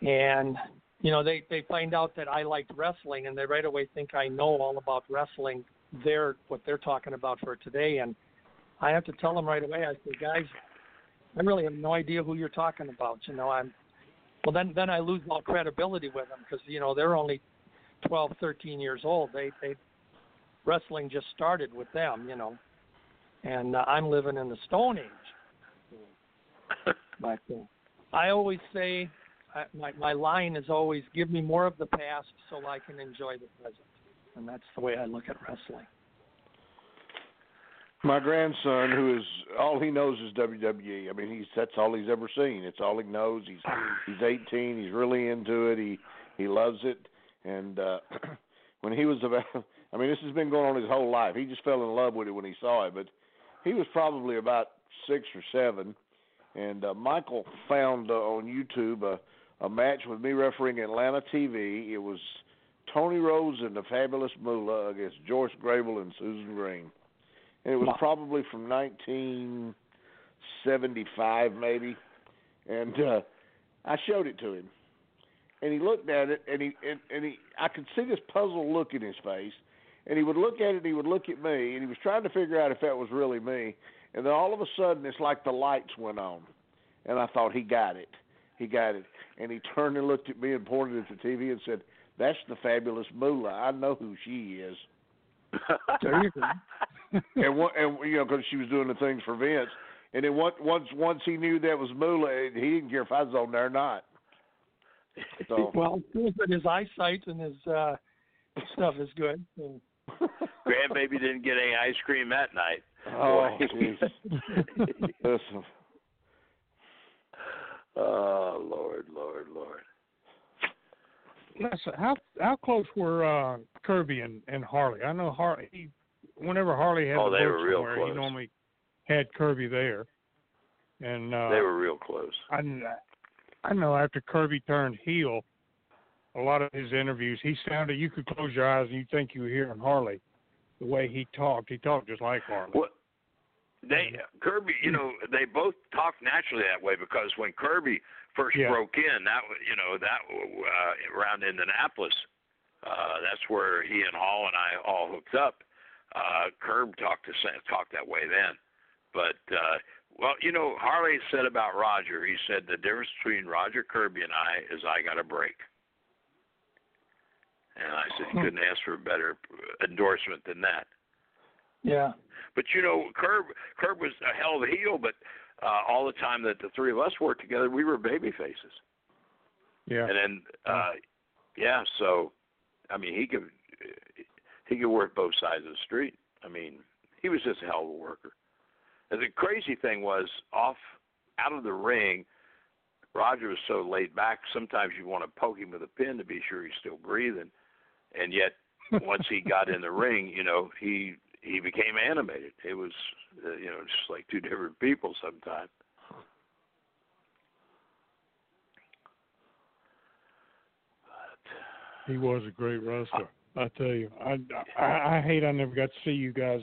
and you know they they find out that I liked wrestling and they right away think I know all about wrestling they're what they're talking about for today and I have to tell them right away I say guys I really have no idea who you're talking about you know I'm well then then I lose all credibility with them because you know they're only 12 13 years old they they wrestling just started with them, you know, and uh, I'm living in the Stone Age. But uh, I always say, I, my my line is always, give me more of the past so I can enjoy the present, and that's the way I look at wrestling. My grandson, who is all he knows is WWE. I mean, he's that's all he's ever seen. It's all he knows. He's he's 18. He's really into it. He he loves it. And uh when he was about, I mean, this has been going on his whole life. He just fell in love with it when he saw it. But he was probably about six or seven, and uh, Michael found uh, on YouTube a a match with me refereeing Atlanta TV. It was Toni Rose and the Fabulous Moolah against Joyce Grable and Susan Green and it was probably from 1975 maybe. And uh I showed it to him. And he looked at it and he and, and he I could see this puzzled look in his face. And he would look at it and he would look at me and he was trying to figure out if that was really me. And then all of a sudden it's like the lights went on. And I thought he got it. He got it. And he turned and looked at me and pointed at the TV and said that's the fabulous Moolah. I know who she is. There you go. and one, and you know, because she was doing the things for Vince. And then once once once he knew that was Moolah, he didn't care if I was on there or not. So. well, it that his eyesight and his uh, stuff is good. And... Grandbaby didn't get any ice cream that night. Oh, listen. Oh, Lord, Lord, Lord. Listen, how how close were uh, Kirby and, and Harley? I know Harley he whenever Harley had Oh, the they were real somewhere, he normally had Kirby there. And uh, they were real close. I I know after Kirby turned heel, a lot of his interviews, he sounded you could close your eyes and you think you were hearing Harley. The way he talked, he talked just like Harley. What they Kirby, you know, they both talk naturally that way because when Kirby first Yeah. broke in, that you know that uh, around Indianapolis, uh, that's where he and Hall and I all hooked up. Uh, Curb talked to talked that way then, but uh, well, you know, Harley said about Roger. He said the difference between Roger Kirby and I is I got a break. And I said, you couldn't ask for a better endorsement than that. Yeah. But you know, Curb Curb was a hell of a heel, but uh, all the time that the three of us worked together, we were baby faces. Yeah. And then, uh, yeah, so I mean, he could he could work both sides of the street. I mean, he was just a hell of a worker. And the crazy thing was, off out of the ring, Roger was so laid back. Sometimes you want to poke him with a pin to be sure he's still breathing, and yet once he got in the ring, you know, he he became animated. It was, uh, you know, just like two different people sometimes. He was a great wrestler. I tell you, I, I I hate I never got to see you guys,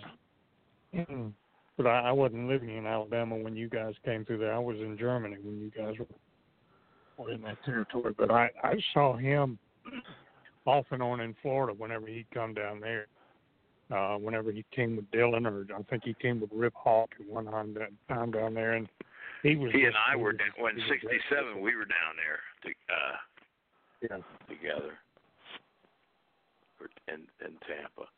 but I, I wasn't living in Alabama when you guys came through there. I was in Germany when you guys were, were in that territory. But I I saw him off and on in Florida whenever he'd come down there. Uh, whenever he teamed with Dylan, or I think he teamed with Rip Hawk at one time, that time down there, and he was. He and I he were was- down, when he was a great '67 we were down there to, uh, Yeah. together or- in in Tampa.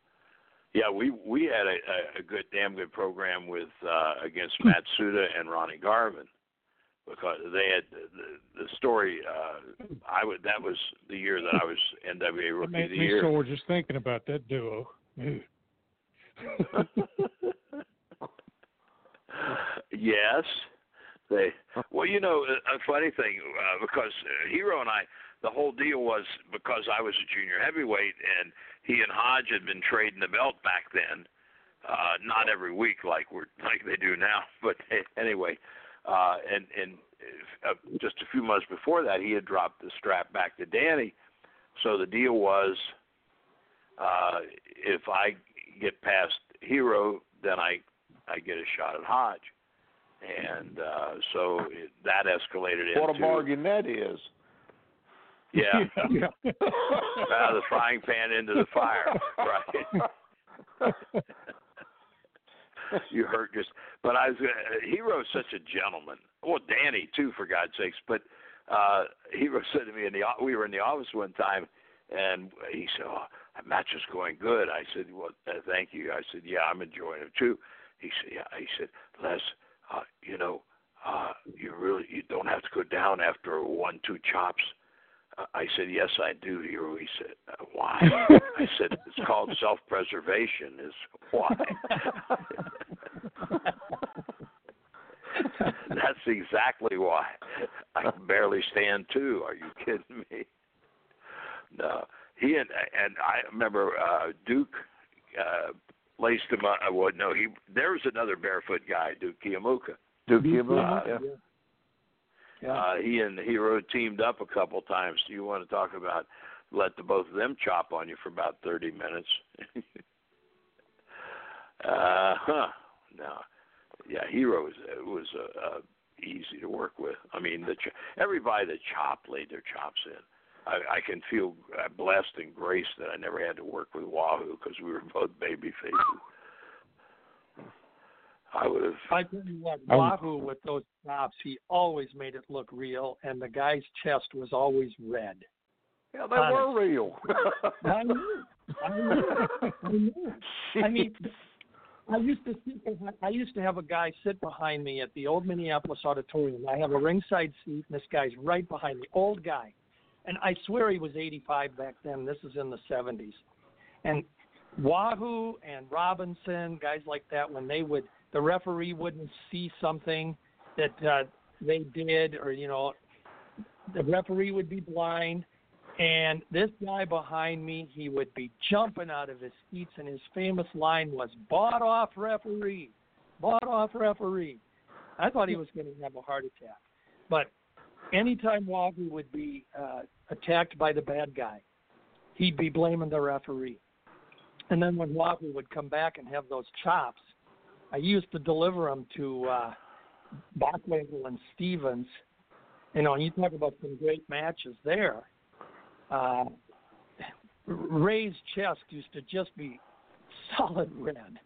Yeah, we we had a, a, good, damn good program with uh, against Matsuda and Ronnie Garvin because they had the, the story. Uh, I would that was the year that I was NWA It Rookie of made the me Year. sore just thinking about that duo. Yes, they. Well, you know, a, a funny thing uh, because uh, Hiro and I, the whole deal was because I was a junior heavyweight and he and Hodge had been trading the belt back then. Uh, not every week like we're like they do now, but anyway, uh, and and uh, just a few months before that, he had dropped the strap back to Danny. So the deal was, uh, if I get past Hiro, then I I get a shot at Hodge, and uh, so it, that escalated into What a bargain that is. Yeah, yeah. out of the frying pan into the fire, right? you hurt just, but I was uh, Hiro's such a gentleman. Well, Danny too, for God's sakes. But uh Hiro said to me in the we were in the office one time, and he said, "Oh, that match is going good." I said, "Well, uh, thank you." I said, "Yeah, I'm enjoying it too." He said, "Yeah." He said, "Les, uh, you know, uh, you really you don't have to go down after one two chops." I said, "Yes, I do." Hiro. He said, uh, "Why?" I said, "It's called self-preservation." Is why. That's exactly why. I can barely stand too. Are you kidding me? No. He and and I remember uh Duke uh laced him up. uh, Well, no, he there was another barefoot guy, Duke Keomuka. Duke Uh, yeah. Yeah. Uh, he and Hiro teamed up a couple times. Do you want to talk about let the both of them chop on you for about thirty minutes? uh huh. No. Yeah, Hero was was uh, uh, easy to work with. I mean, the ch- everybody that chopped laid their chops in. I, I can feel uh, blessed and graced that I never had to work with Wahoo because we were both baby faces. I would have. I tell you what, Wahoo with those chops, he always made it look real, and the guy's chest was always red. Yeah, they were real. I knew, I knew, I know. I mean, I used to sit I used to have a guy sit behind me at the old Minneapolis Auditorium. I have a ringside seat, and this guy's right behind me, old guy, and I swear he was 85 back then. This is in the 70s, and Wahoo and Robinson, guys like that, when they would, the referee wouldn't see something that uh, they did, or you know, the referee would be blind, And this guy behind me, he would be jumping out of his seats, and his famous line was "Bought off referee, bought off referee." I thought he was going to have a heart attack, but anytime Wahoo would be uh, attacked by the bad guy, he'd be blaming the referee. And then when Wahoo would come back and have those chops, I used to deliver them to uh, Bockwinkel and Stevens. You know, and you talk about some great matches there. Uh, Ray's chest used to just be solid red,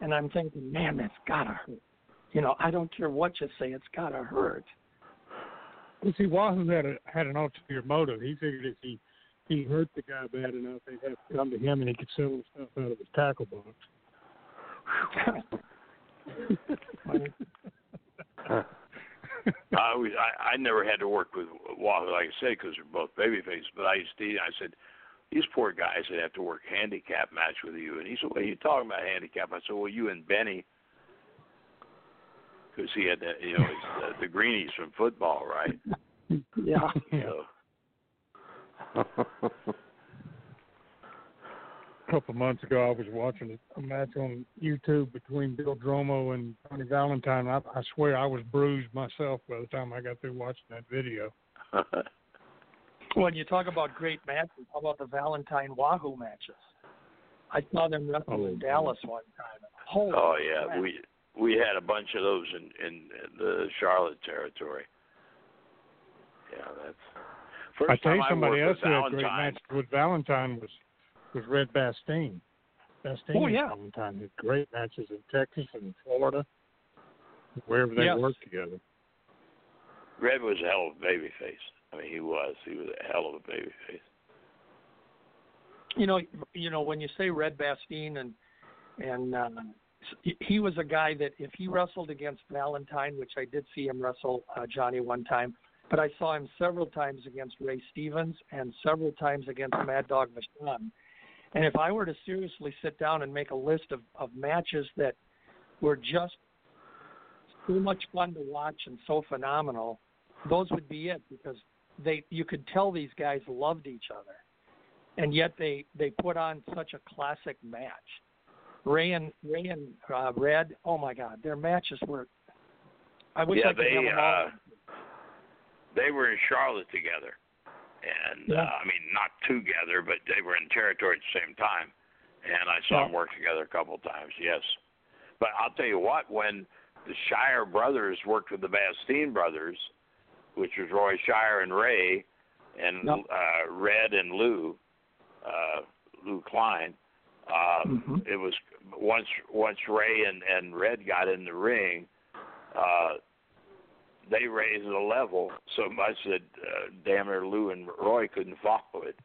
and I'm thinking, man, that's gotta hurt. You know, I don't care what you say, it's gotta hurt. Well, see, Wahoo had a had an ulterior motive. He figured if he he hurt the guy bad enough, they'd have to come to him and he could sell the stuff out of his tackle box. I was I, I never had to work with Wahoo, like I said, because they're both baby babyface. But I used to, I said, these poor guys that have to work handicap match with you. And he said, what are you talking about handicap? I said, well, you and Benny, because he had that, you know, his, uh, the greenies from football, right? Yeah. So, A couple of months ago, I was watching a match on YouTube between Bill Dromo and Tony Valentine. I, I swear I was bruised myself by the time I got through watching that video. When you talk about great matches, how about the Valentine Wahoo matches? I saw them wrestle Oh, in Dallas one time. Holy oh yeah, crap. we we had a bunch of those in in the Charlotte territory. Yeah, that's. First I tell you, somebody else worked who with had a great match with Valentine was was Red Bastien. Bastien Oh, and yeah. Valentine had great matches in Texas and Florida, wherever they Yes. worked together. Red was a hell of a baby face. I mean, he was. He was a hell of a baby face. you know, you know when you say Red Bastien and and uh, he was a guy that if he wrestled against Valentine, which I did see him wrestle uh, Johnny one time, but I saw him several times against Ray Stevens and several times against Mad Dog Vachon. And if I were to seriously sit down and make a list of, of matches that were just so much fun to watch and so phenomenal, those would be it because they you could tell these guys loved each other and yet they they put on such a classic match. Ray and Ray and uh, Red, oh my God, their matches were. I wish yeah, I could they have them all. uh, they were in Charlotte together, and Yeah. uh, I mean not together, but they were in territory at the same time. And I saw Yeah. them work together a couple times. Yes, but I'll tell you what, when the Shire brothers worked with the Bastien brothers, which was Roy Shire and Ray, and Yep. uh, Red and Lou, uh, Lou Klein. Uh, Mhm. It was once once Ray and and Red got in the ring, uh, they raised the level so much that uh, damn near Lou and Roy couldn't follow it.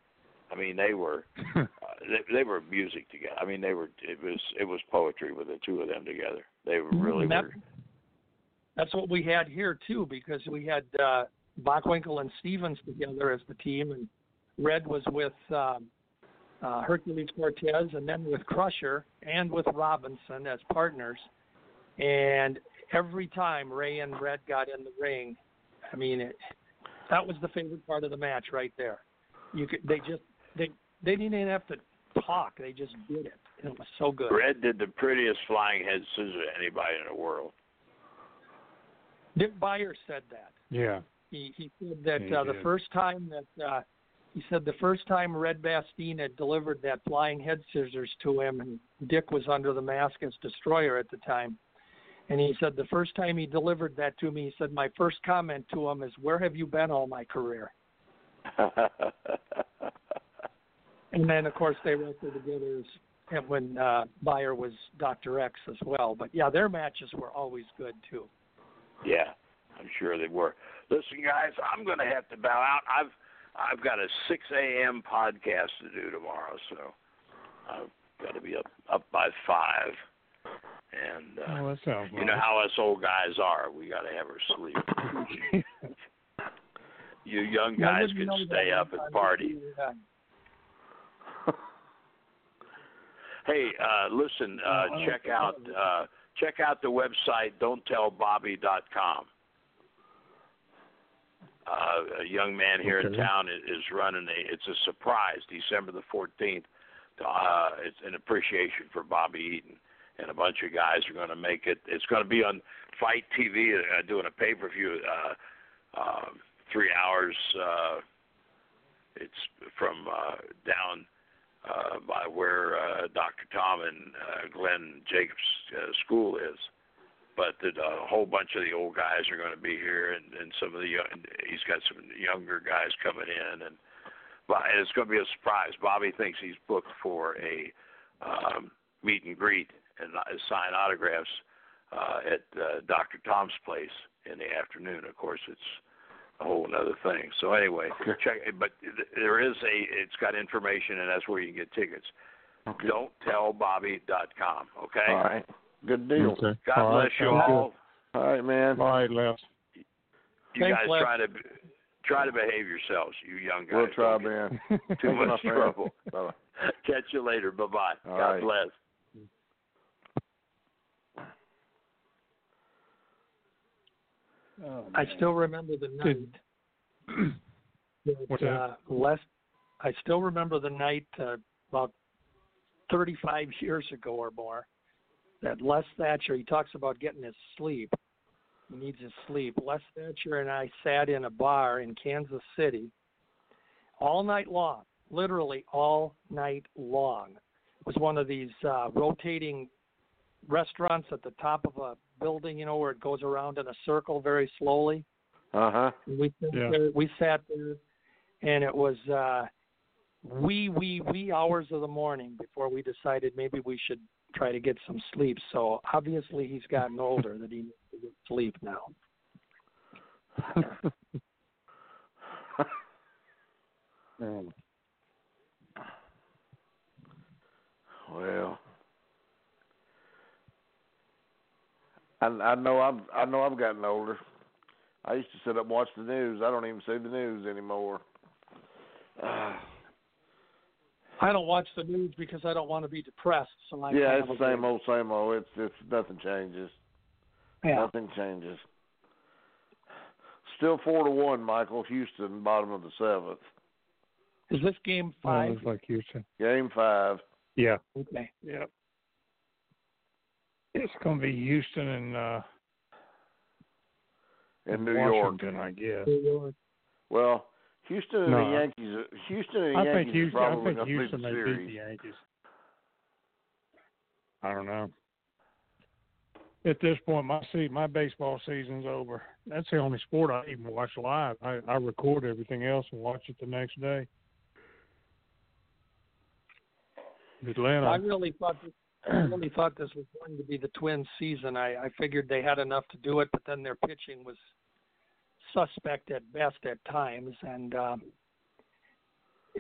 I mean, they were uh, they, they were music together. I mean, they were it was it was poetry with the two of them together. They were really That- were. That's what we had here too, because we had uh, Bockwinkel and Stevens together as the team, and Red was with um, uh, Hercules Cortez, and then with Crusher and with Robinson as partners. And every time Ray and Red got in the ring, I mean, it, that was the favorite part of the match right there. You could, they just they they didn't even have to talk; they just did it. and It was so good. Red did the prettiest flying head scissors of anybody in the world. Dick Byers said that. Yeah. He he said that He uh, the did. first time that uh, he said the first time Red Bastien had delivered that flying head scissors to him, and Dick was under the mask as Destroyer at the time, and he said the first time he delivered that to me, he said my first comment to him is, "Where have you been all my career?" And then of course they wrestled together and when uh, Beyer was Doctor X as well. But yeah, their matches were always good too. Yeah, I'm sure they were. Listen, guys, I'm going to have to bow out. I've I've got a 6 a.m. podcast to do tomorrow, so I've got to be up up by five. And uh, Oh, that sounds you know how us old guys are. We got to have our sleep. you young guys wouldn't can know stay up if I and party. Hey, uh, listen, uh, Oh, check out uh, check out the website don'ttellbobby.com. Uh, uh, a young man here in town is, is running a. It's a surprise, December the 14th. Uh, it's an appreciation for Bobby Eaton, and a bunch of guys are going to make it. It's going to be on FITE TV, uh, doing a pay per view, uh, uh, three hours. Uh, it's from uh, down uh, by where uh, Dr. Tom and uh, Glenn Jacobs uh, School is. But that a whole bunch of the old guys are going to be here, and, and some of the young, he's got some younger guys coming in, and but it's going to be a surprise. Bobby thinks he's booked for a um, meet and greet and sign autographs uh, at uh, Dr. Tom's place in the afternoon. Of course, it's a whole another thing. So anyway, check. But there is a. It's got information, and that's where you can get tickets. Okay. Don't tell Bobby.com. Okay. All right. Good deal. Okay. God All bless right, you sounds good. all. All right, man. All right, Les. You Thanks, guys Les. try to try to behave yourselves. You young guys. We'll try, Don't get man. Too Thank you, my much trouble. Bye-bye. Catch you later. Bye bye. God right. bless. I still remember the night. That, uh, Les, I still remember the night uh, about 35 years ago or more that Les Thatcher. He talks about getting his sleep. He needs his sleep. Les Thatcher and I sat in a bar in Kansas City all night long, literally all night long. It was one of these uh, rotating restaurants at the top of a building, you know, where it goes around in a circle very slowly. Uh huh. We sat Yeah. there, we sat there, and it was uh, wee wee wee hours of the morning before we decided maybe we should try to get some sleep. So obviously he's gotten older that he needs to get sleep now. Well, I I know I've I know I've gotten older. I used to sit up and watch the news. I don't even see the news anymore. Uh, I don't watch the news because I don't want to be depressed. So I yeah, kind it's the same agree. old, same old. It's it's nothing changes. Yeah. Nothing changes. Still four to one, Michael. Houston, bottom of the seventh. Is this game Oh, five? it's like Houston. Game five. Yeah. Okay. Yep. It's going to be Houston and uh, in New York. Washington, I guess. New York. Well, Houston and No, the Yankees. Houston and the I Yankees think Houston. are I probably think Houston beat the may beat the Yankees. I don't know. At this point, my see my baseball season's over. That's the only sport I even watch live. I, I record everything else and watch it the next day. Atlanta. I really thought this, I really thought this was going to be the Twins' season. I, I figured they had enough to do it, but then their pitching was suspect at best at times, and um,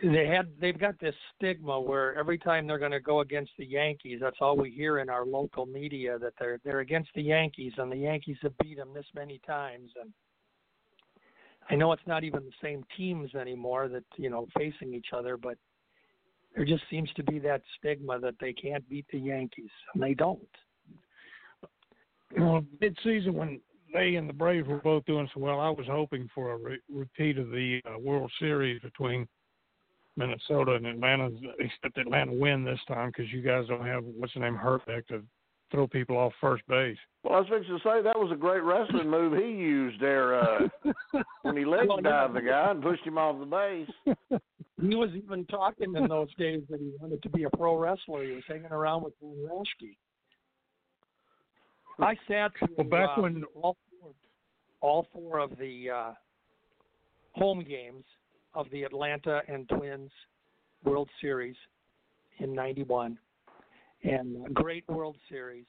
they had they've got this stigma where every time they're going to go against the Yankees, that's all we hear in our local media that they're they're against the Yankees and the Yankees have beat them this many times and. I know it's not even the same teams anymore that you know facing each other, but there just seems to be that stigma that they can't beat the Yankees, and they don't. Well, mid-season when they and the Braves were both doing so well, I was hoping for a re- repeat of the uh, World Series between Minnesota and Atlanta. Except Atlanta win this time because you guys don't have what's the name Hrbek to throw people off first base. Well, I was fixing to say that was a great wrestling move he used there uh, when he leg Well, dived the guy and pushed him off the base. He was even talking in those days that he wanted to be a pro wrestler. He was hanging around with Von Raschke. I sat through Well, back uh, when- all four, all four of the uh, home games of the Atlanta and Twins World Series in '91, and a great World Series.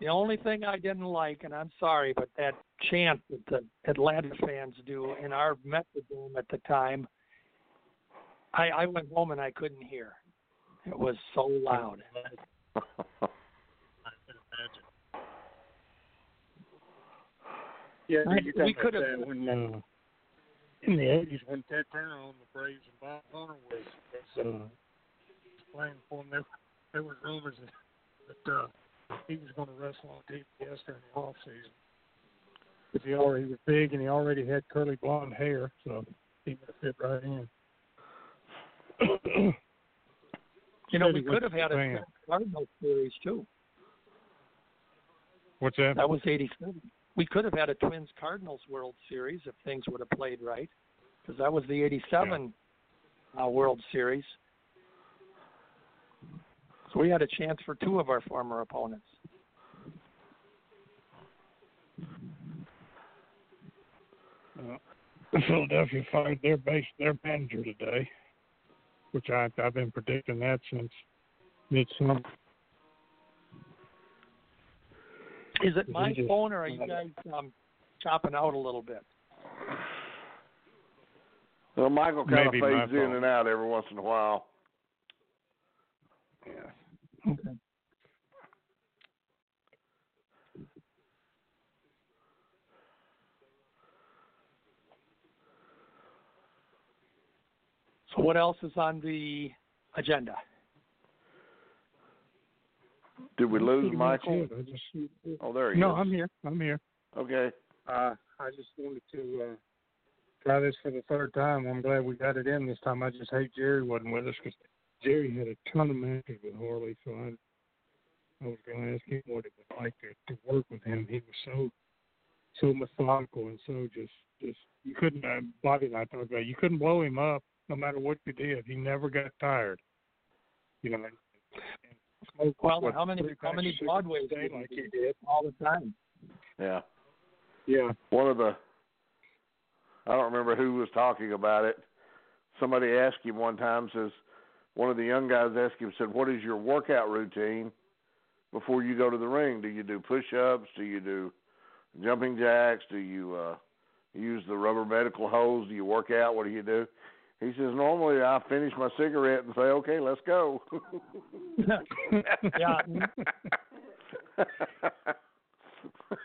The only thing I didn't like, and I'm sorry, but that chant that the Atlanta fans do in our Metrodome at the time, I, I went home and I couldn't hear. It was so loud. Yeah, I- you we could have- when uh, in the eighties when Ted Turner on the Braves and Bob Horner was, was uh, playing for him. There, there was rumors that, that uh, he was going to wrestle on TBS during the off season. because he already was big and he already had curly blonde hair, so he would have fit right in. You know, we could have had a Cardinals series too. What's that? That was '87. We could have had a Twins Cardinals World Series if things would have played right, because that was the '87 uh, World Series. So we had a chance for two of our former opponents. Uh, Philadelphia fired their base their manager today, which I I've been predicting that since midsummer. Is it my just- phone or are you guys um, chopping out a little bit? Well, Michael kind of Maybe my fades in and out every once in a while. Yeah. Okay. So what else is on the agenda? Did we lose Michael? just- Oh, there he no, is. I'm here. I'm here. Okay. Uh, I just wanted to uh, try this for the third time. I'm glad we got it in this time. I just hate Jerry wasn't with us because Jerry had a ton of matches with Harley, so I I was going to ask him what it was like to, to work with him. He was so so methodical and so just just you couldn't. Uh, Bobby and I talked about it. you couldn't blow him up no matter what you did. He never got tired. You know. And, and smoked, Well, what, how many how many of cigarettes Broadways a day did like he he did? all the time? Yeah. Yeah. One of the I don't remember who was talking about it. Somebody asked him one time says one of the young guys asked him said, "What is your workout routine before you go to the ring? Do you do push-ups? Do you do jumping jacks? Do you uh use the rubber medical hose? Do you work out? What do you do?" He says, "Normally I finish my cigarette and say, "Okay, let's go." Yeah.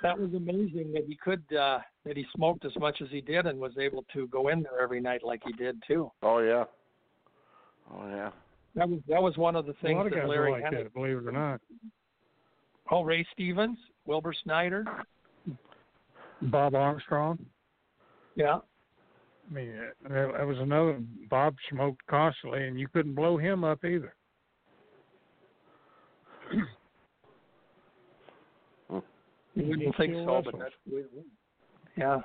that was amazing that he could uh that he smoked as much as he did and was able to go in there every night like he did too. Oh yeah. Oh yeah. That was that was one of the a things lot of that guys Larry are like Hennig- that, believe it or not. Oh, Ray Stevens, Wilbur Snyder. Bob Armstrong. Yeah. I mean, that, there, there was another. Bob smoked constantly, and you couldn't blow him up either. You wouldn't He think so, but that's the way it was. Yeah.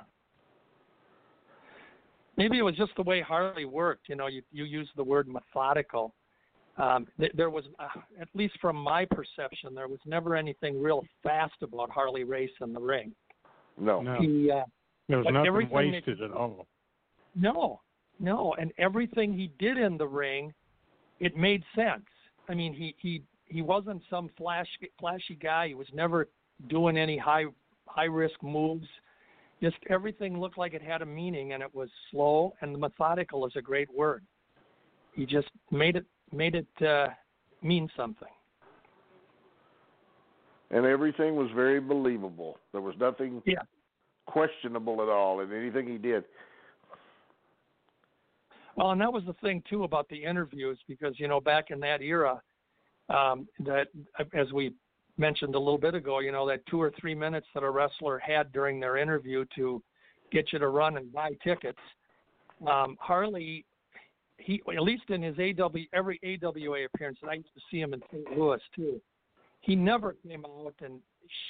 Maybe it was just the way Harley worked. You know, you you used the word methodical. Um, th- there was, uh, at least from my perception, there was never anything real fast about Harley Race in the ring. No. No, He uh, there was nothing everything that- wasted at all. No, no, and everything he did in the ring, it made sense. I mean, he he he wasn't some flash flashy guy. He was never doing any high high risk moves. Just everything looked like it had a meaning, and it was slow. And methodical is a great word. He just made it made it uh, mean something. And everything was very believable. There was nothing Yeah. questionable at all in anything he did. Well, and that was the thing too about the interviews because you know back in that era, um, that as we mentioned a little bit ago, you know that two or three minutes that a wrestler had during their interview to get you to run and buy tickets. Um, Harley, he at least in his AW every AWA appearance, and I used to see him in St. Louis too. He never came out and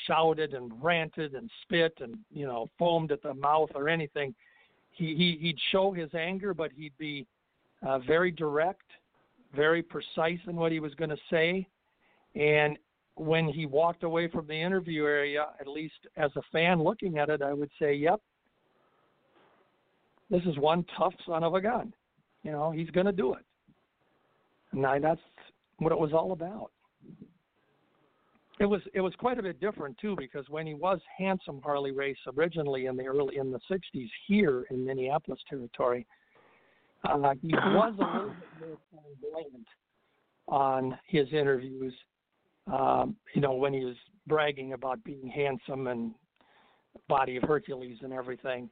shouted and ranted and spit and you know foamed at the mouth or anything he, he he'd show his anger, but he'd be uh, very direct, very precise in what he was going to say. And when he walked away from the interview area, at least as a fan looking at it, I would say, "Yep, this is one tough son of a gun. You know, he's going to do it." And I, that's what it was all about. It was it was quite a bit different too because when he was handsome Harley Race originally in the early in the '60s here in Minneapolis territory, uh, he was a little bit more flamboyant on his interviews. Um, you know when he was bragging about being handsome and body of Hercules and everything.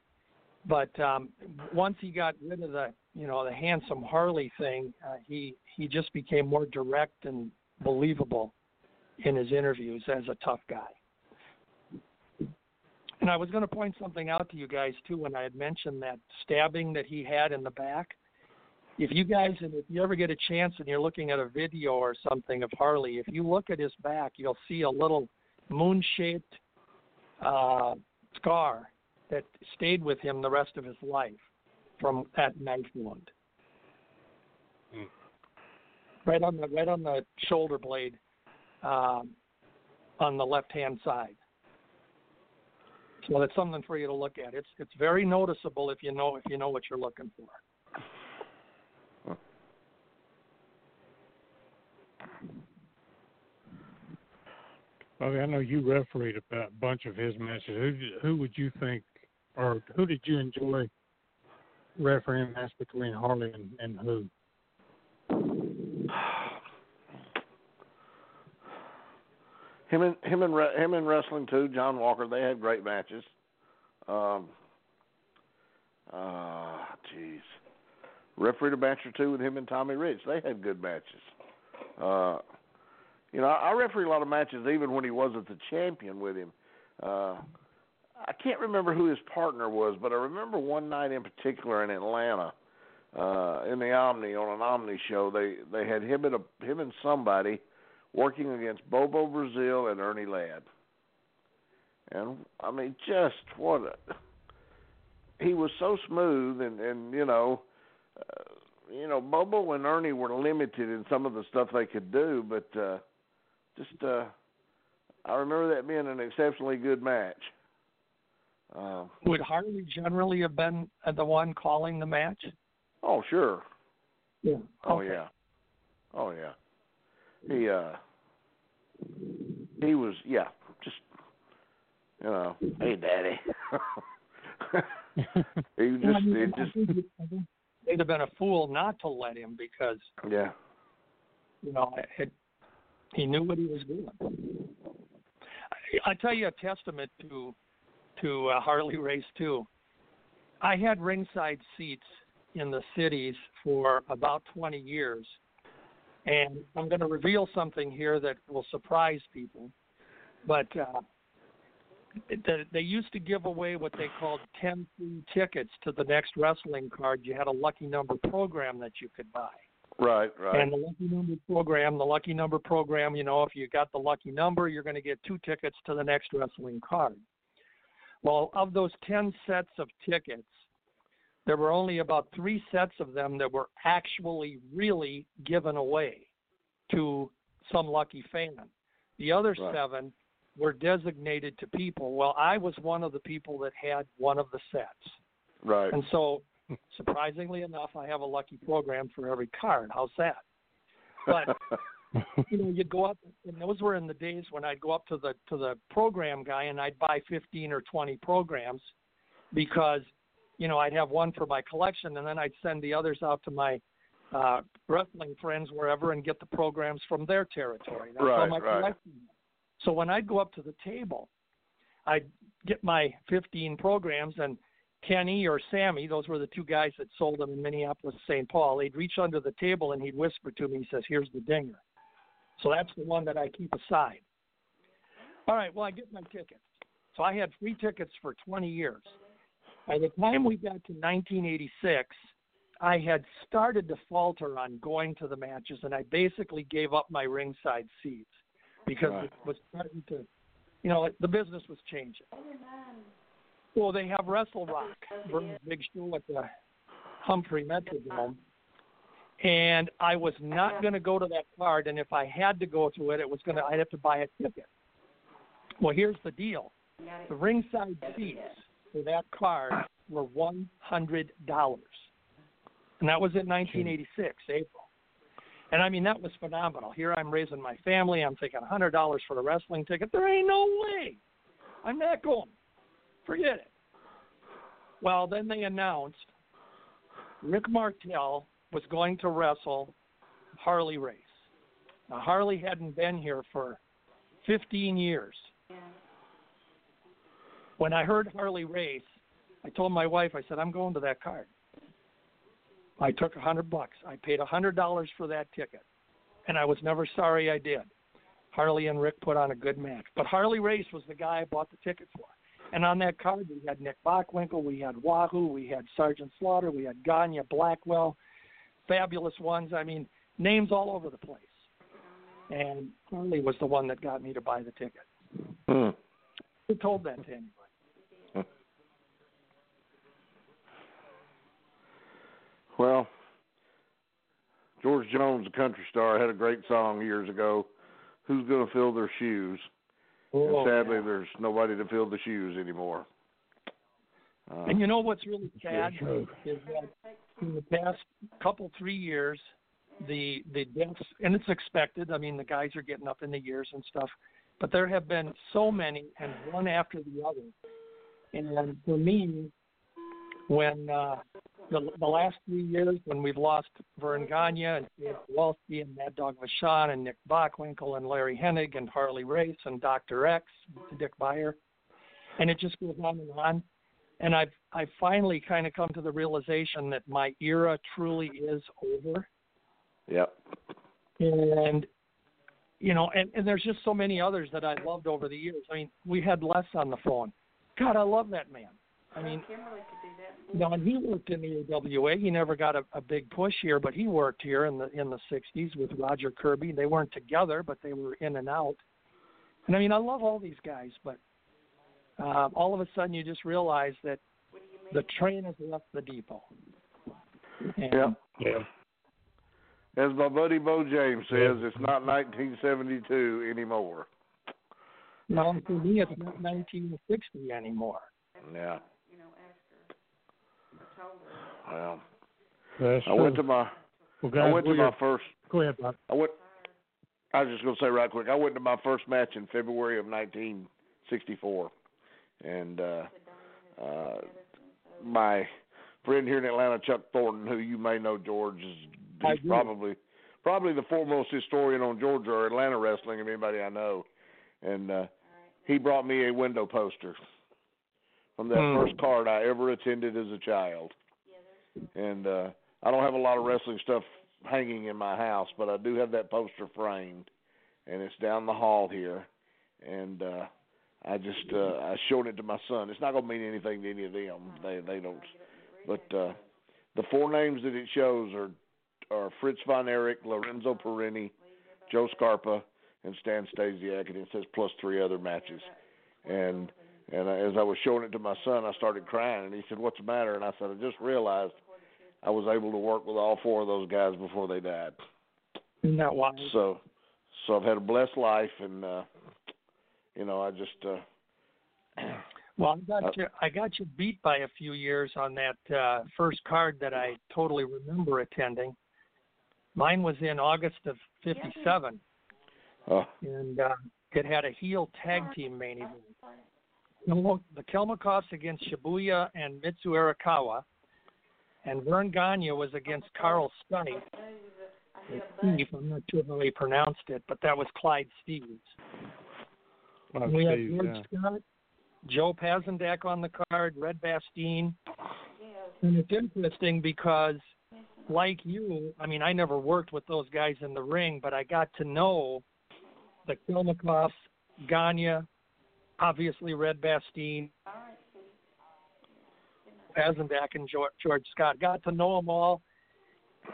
But um, once he got rid of the you know the handsome Harley thing, uh, he he just became more direct and believable in his interviews as a tough guy. And I was going to point something out to you guys too when I had mentioned that stabbing that he had in the back. If you guys, and if you ever get a chance and you're looking at a video or something of Harley, if you look at his back, you'll see a little moon-shaped uh, scar that stayed with him the rest of his life from that knife wound. Hmm. Right on the right on the shoulder blade, um, on the left hand side. So that's something for you to look at. It's it's very noticeable if you know if you know what you're looking for. Bobby, I know you refereed a bunch of his matches. Who who would you think, or who did you enjoy refereeing match between Harley and, and who? him and him and him in wrestling too. John Walker, they had great matches. Um, uh, jeez, refereed a match or two with him and Tommy Rich. They had good matches. Uh, you know, I, refereed a lot of matches even when he wasn't the champion with him. Uh, I can't remember who his partner was, but I remember one night in particular in Atlanta, uh, in the Omni on an Omni show. They they had him and a him and somebody working against Bobo Brazil and Ernie Ladd. And I mean, just what a he was so smooth, and and you know, uh, you know, Bobo and Ernie were limited in some of the stuff they could do, but uh, just uh, I remember that being an exceptionally good match. Uh, Would Harley generally have been uh, the one calling the match? oh sure, Yeah. oh yeah, oh yeah. He uh, he was yeah, just you know, hey daddy. he Well, I just mean, it just they'd have been a fool not to let him because yeah. you know it, he knew what he was doing. I, I tell you a testament to to uh, Harley Race too. I had ringside seats in the cities for about 20 years, and I'm going to reveal something here that will surprise people. But uh, they, they used to give away what they called 10 free tickets to the next wrestling card. You had a lucky number program that you could buy. Right, right. And the lucky number program, the lucky number program, you know, if you got the lucky number, you're going to get two tickets to the next wrestling card. Well, of those 10 sets of tickets, there were only about three sets of them that were actually really given away to some lucky fan. The other Right. seven were designated to people. Well, I was one of the people that had one of the sets. right. And so, surprisingly enough, I have a lucky program for every card. How's that? But you know, you'd go up, and those were in the days when I'd go up to the to the program guy and I'd buy fifteen or twenty programs because you know I'd have one for my collection, and then I'd send the others out to my uh, wrestling friends wherever and get the programs from their territory. That's how Right, my right. collection. So when I'd go up to the table, I'd get my fifteen programs and Kenny or Sammy, those were the two guys that sold them in Minneapolis, St. Paul. He'd reach under the table and he'd whisper to me, he says, Here's the dinger. So that's the one that I keep aside. All right, well, I get my tickets. So I had free tickets for 20 years. By the time we got to 1986, I had started to falter on going to the matches, and I basically gave up my ringside seats because Right. it was starting to, you know, the business was changing. Well, they have Wrestle Rock, Verne's big show at the Humphrey Metrodome, and I was not going to go to that card. And if I had to go to it, it was going to I'd have to buy a ticket. Well, here's the deal: the ringside seats for that card were one hundred dollars, and that was in 1986 April. And I mean that was phenomenal. Here I'm raising my family. I'm thinking hundred dollars for a wrestling ticket. There ain't no way. I'm not going. Forget it. Well, then they announced Rick Martel was going to wrestle Harley Race. Now, Harley hadn't been here for 15 years. When I heard Harley Race, I told my wife, I said, I'm going to that card. I took a hundred bucks. I paid a hundred dollars for that ticket, and I was never sorry I did. Harley and Rick put on a good match, but Harley Race was the guy I bought the ticket for. And on that card, we had Nick Bockwinkel, we had Wahoo, we had Sergeant Slaughter, we had Gagne, Blackwell, fabulous ones. I mean, names all over the place. And Harley was the one that got me to buy the ticket. Hmm. Who told that to anybody? Well, George Jones, the country star, had a great song years ago. Who's going to fill their shoes? Oh, and sadly, yeah. there's nobody to fill the shoes anymore. Uh, And you know what's really sad is that in the past couple three years, the the deaths and it's expected. I mean, the guys are getting up in the years and stuff, but there have been so many and one after the other. And for me, when uh, the the last three years when we've lost Verne Gagne and Dave Kowalski and Mad Dog Vachon and Nick Bockwinkel and Larry Hennig and Harley Race and Dr. X, Dick Beyer, and it just goes on and on and I've I've finally kind of come to the realization that my era truly is over. yep. And you know, and, and there's just so many others that I loved over the years. I mean, we had Les on the phone. God, I love that man. I mean, you know, and he worked in the AWA. He never got a, a big push here, but he worked here in the in the '60s with Roger Kirby. They weren't together, but they were in and out. And I mean, I love all these guys, but um, all of a sudden you just realize that the train has left the depot. And, Yep. Yeah. As my buddy Bo James says, it's not 1972 anymore. Well, for me, it's not 1960 anymore. Yeah. Well, That's I went to my well, I guys, went to my first Go ahead, Bob. I went. I was just going to say right quick. I went to my first match in February of 1964, and uh, uh, my friend here in Atlanta, Chuck Thornton, who you may know, George, is probably probably the foremost historian on Georgia or Atlanta wrestling of anybody I know, and uh, he brought me a window poster from that Hmm. first card I ever attended as a child, and uh, I don't have a lot of wrestling stuff hanging in my house, but I do have that poster framed, and it's down the hall here, and uh, I just uh, I showed it to my son. It's not going to mean anything to any of them. They they don't. But uh, the four names that it shows are are Fritz von Erich, Lorenzo Perini, Joe Scarpa, and Stan Stasiak, and it says plus three other matches. And and as I was showing it to my son, I started crying, and he said, "What's the matter?" And I said, "I just realized I was able to work with all four of those guys before they died." Isn't that wild? So, so I've had a blessed life, and uh, you know, I just uh, Well, I got Uh, you. I got you beat by a few years on that uh, first card that I totally remember attending. Mine was in August of '57, uh, and uh, it had a heel tag team main event. Kelmo- The Kalmikoffs against Shibuya and Mitsu Arakawa, and Verne Gagne was against Carl or Steve, I'm not sure how he pronounced it, but that was Clyde Stevens. Oh, we had George yeah. Scott, Joe Pazandak on the card, Red Bastien. And it's interesting because, like you, I mean, I never worked with those guys in the ring, but I got to know the Kalmikoffs, Gagne, obviously Red Bastien, Pazandak, and George, George Scott. Got to know them all.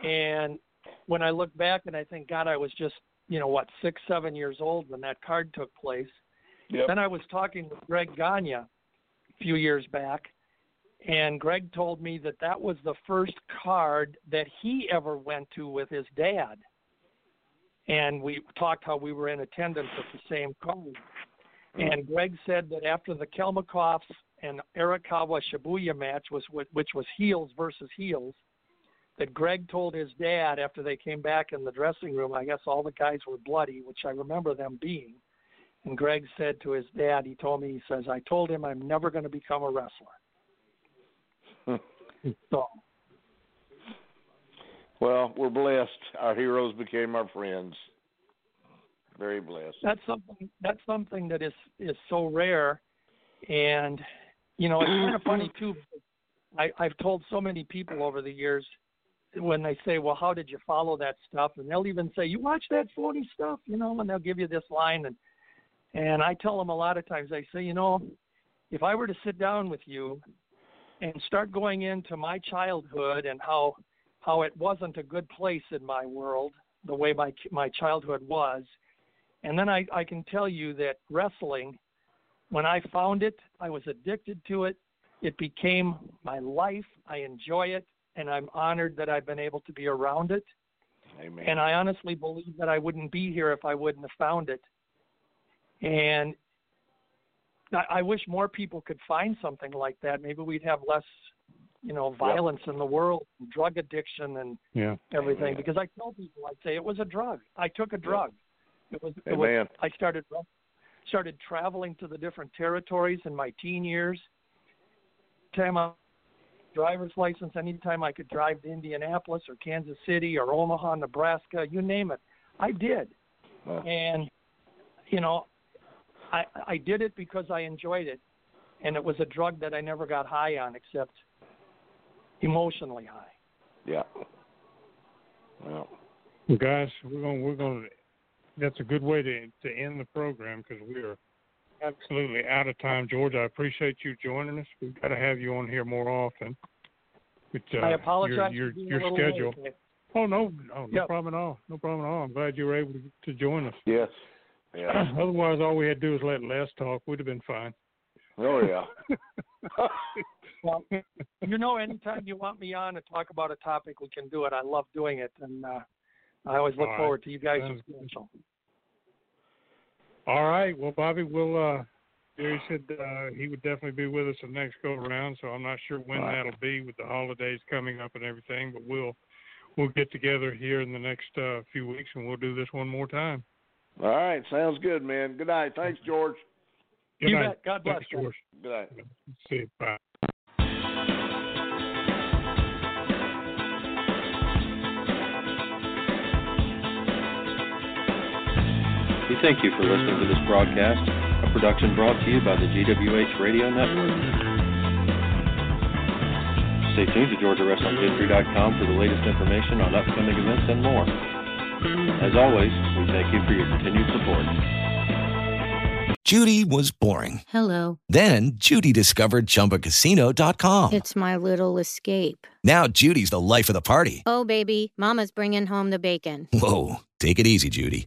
And when I look back and I think, God, I was just, you know, what, six, seven years old when that card took place. Yep. Then I was talking with Greg Gagne a few years back, and Greg told me that that was the first card that he ever went to with his dad. And we talked how we were in attendance at the same card. Mm-hmm. And Greg said that after the Kalmikoffs and Arakawa Shibuya match was which was heels versus heels, that Greg told his dad after they came back in the dressing room, I guess all the guys were bloody, which I remember them being. And Greg said to his dad, he told me, he says, I told him I'm never going to become a wrestler. Hmm. so, well, we're blessed. Our heroes became our friends. Very blessed. that's something that's something that is is so rare and you know it's kind of funny too i i've told so many people over the years when they say well how did you follow that stuff? And they'll even say you watch that phony stuff you know and they'll give you this line. And and i tell them a lot of times i say you know if I were to sit down with you and start going into my childhood and how how it wasn't a good place in my world, the way my my childhood was, and then I, I can tell you that wrestling, when I found it, I was addicted to it. It became my life. I enjoy it, and I'm honored that I've been able to be around it. Amen. And I honestly believe that I wouldn't be here if I wouldn't have found it. And I, I wish more people could find something like that. Maybe we'd have less, you know, violence in the world, drug addiction, and Yeah. everything. Amen. Because I tell people, I say it was a drug. I took a drug. It was. It Amen. was I started started traveling to the different territories in my teen years. Time I driver's license anytime I could drive to Indianapolis or Kansas City or Omaha, Nebraska, you name it. I did. Huh. And you know, I I did it because I enjoyed it. And it was a drug that I never got high on except emotionally high. Yeah. Well, Well, guys, we're going. to We're going. To That's a good way to to end the program because we are absolutely out of time. George, I appreciate you joining us. We've got to have you on here more often. But, uh, I apologize Your your, your schedule. late. Oh no, no, no Yep. problem at all. No problem at all. I'm glad you were able to, to join us. yes. Yeah. Otherwise, all we had to do was let Les talk. We'd have been fine. Oh yeah. Well, you know, anytime you want me on to talk about a topic, we can do it. I love doing it, and uh, I always look All right. forward to you guys' Sounds good. schedule. All right. Well, Bobby, we'll. uh Jerry said uh, he would definitely be with us the next go around, so I'm not sure when All right. that'll be with the holidays coming up and everything. But we'll we'll get together here in the next uh, few weeks and we'll do this one more time. All right. Sounds good, man. Good night. Thanks, George. Good You night. bet. God bless, Thanks, guys. George. Good night. See you. Bye. Thank you for listening to this broadcast, a production brought to you by the GWH Radio Network. Stay tuned to GeorgiaWrestlingHistory.com for the latest information on upcoming events and more. As always, we thank you for your continued support. Judy was boring. Hello. Then Judy discovered ChumbaCasino.com. It's my little escape. Now Judy's the life of the party. Oh, baby, Mama's bringing home the bacon. Whoa, take it easy, Judy.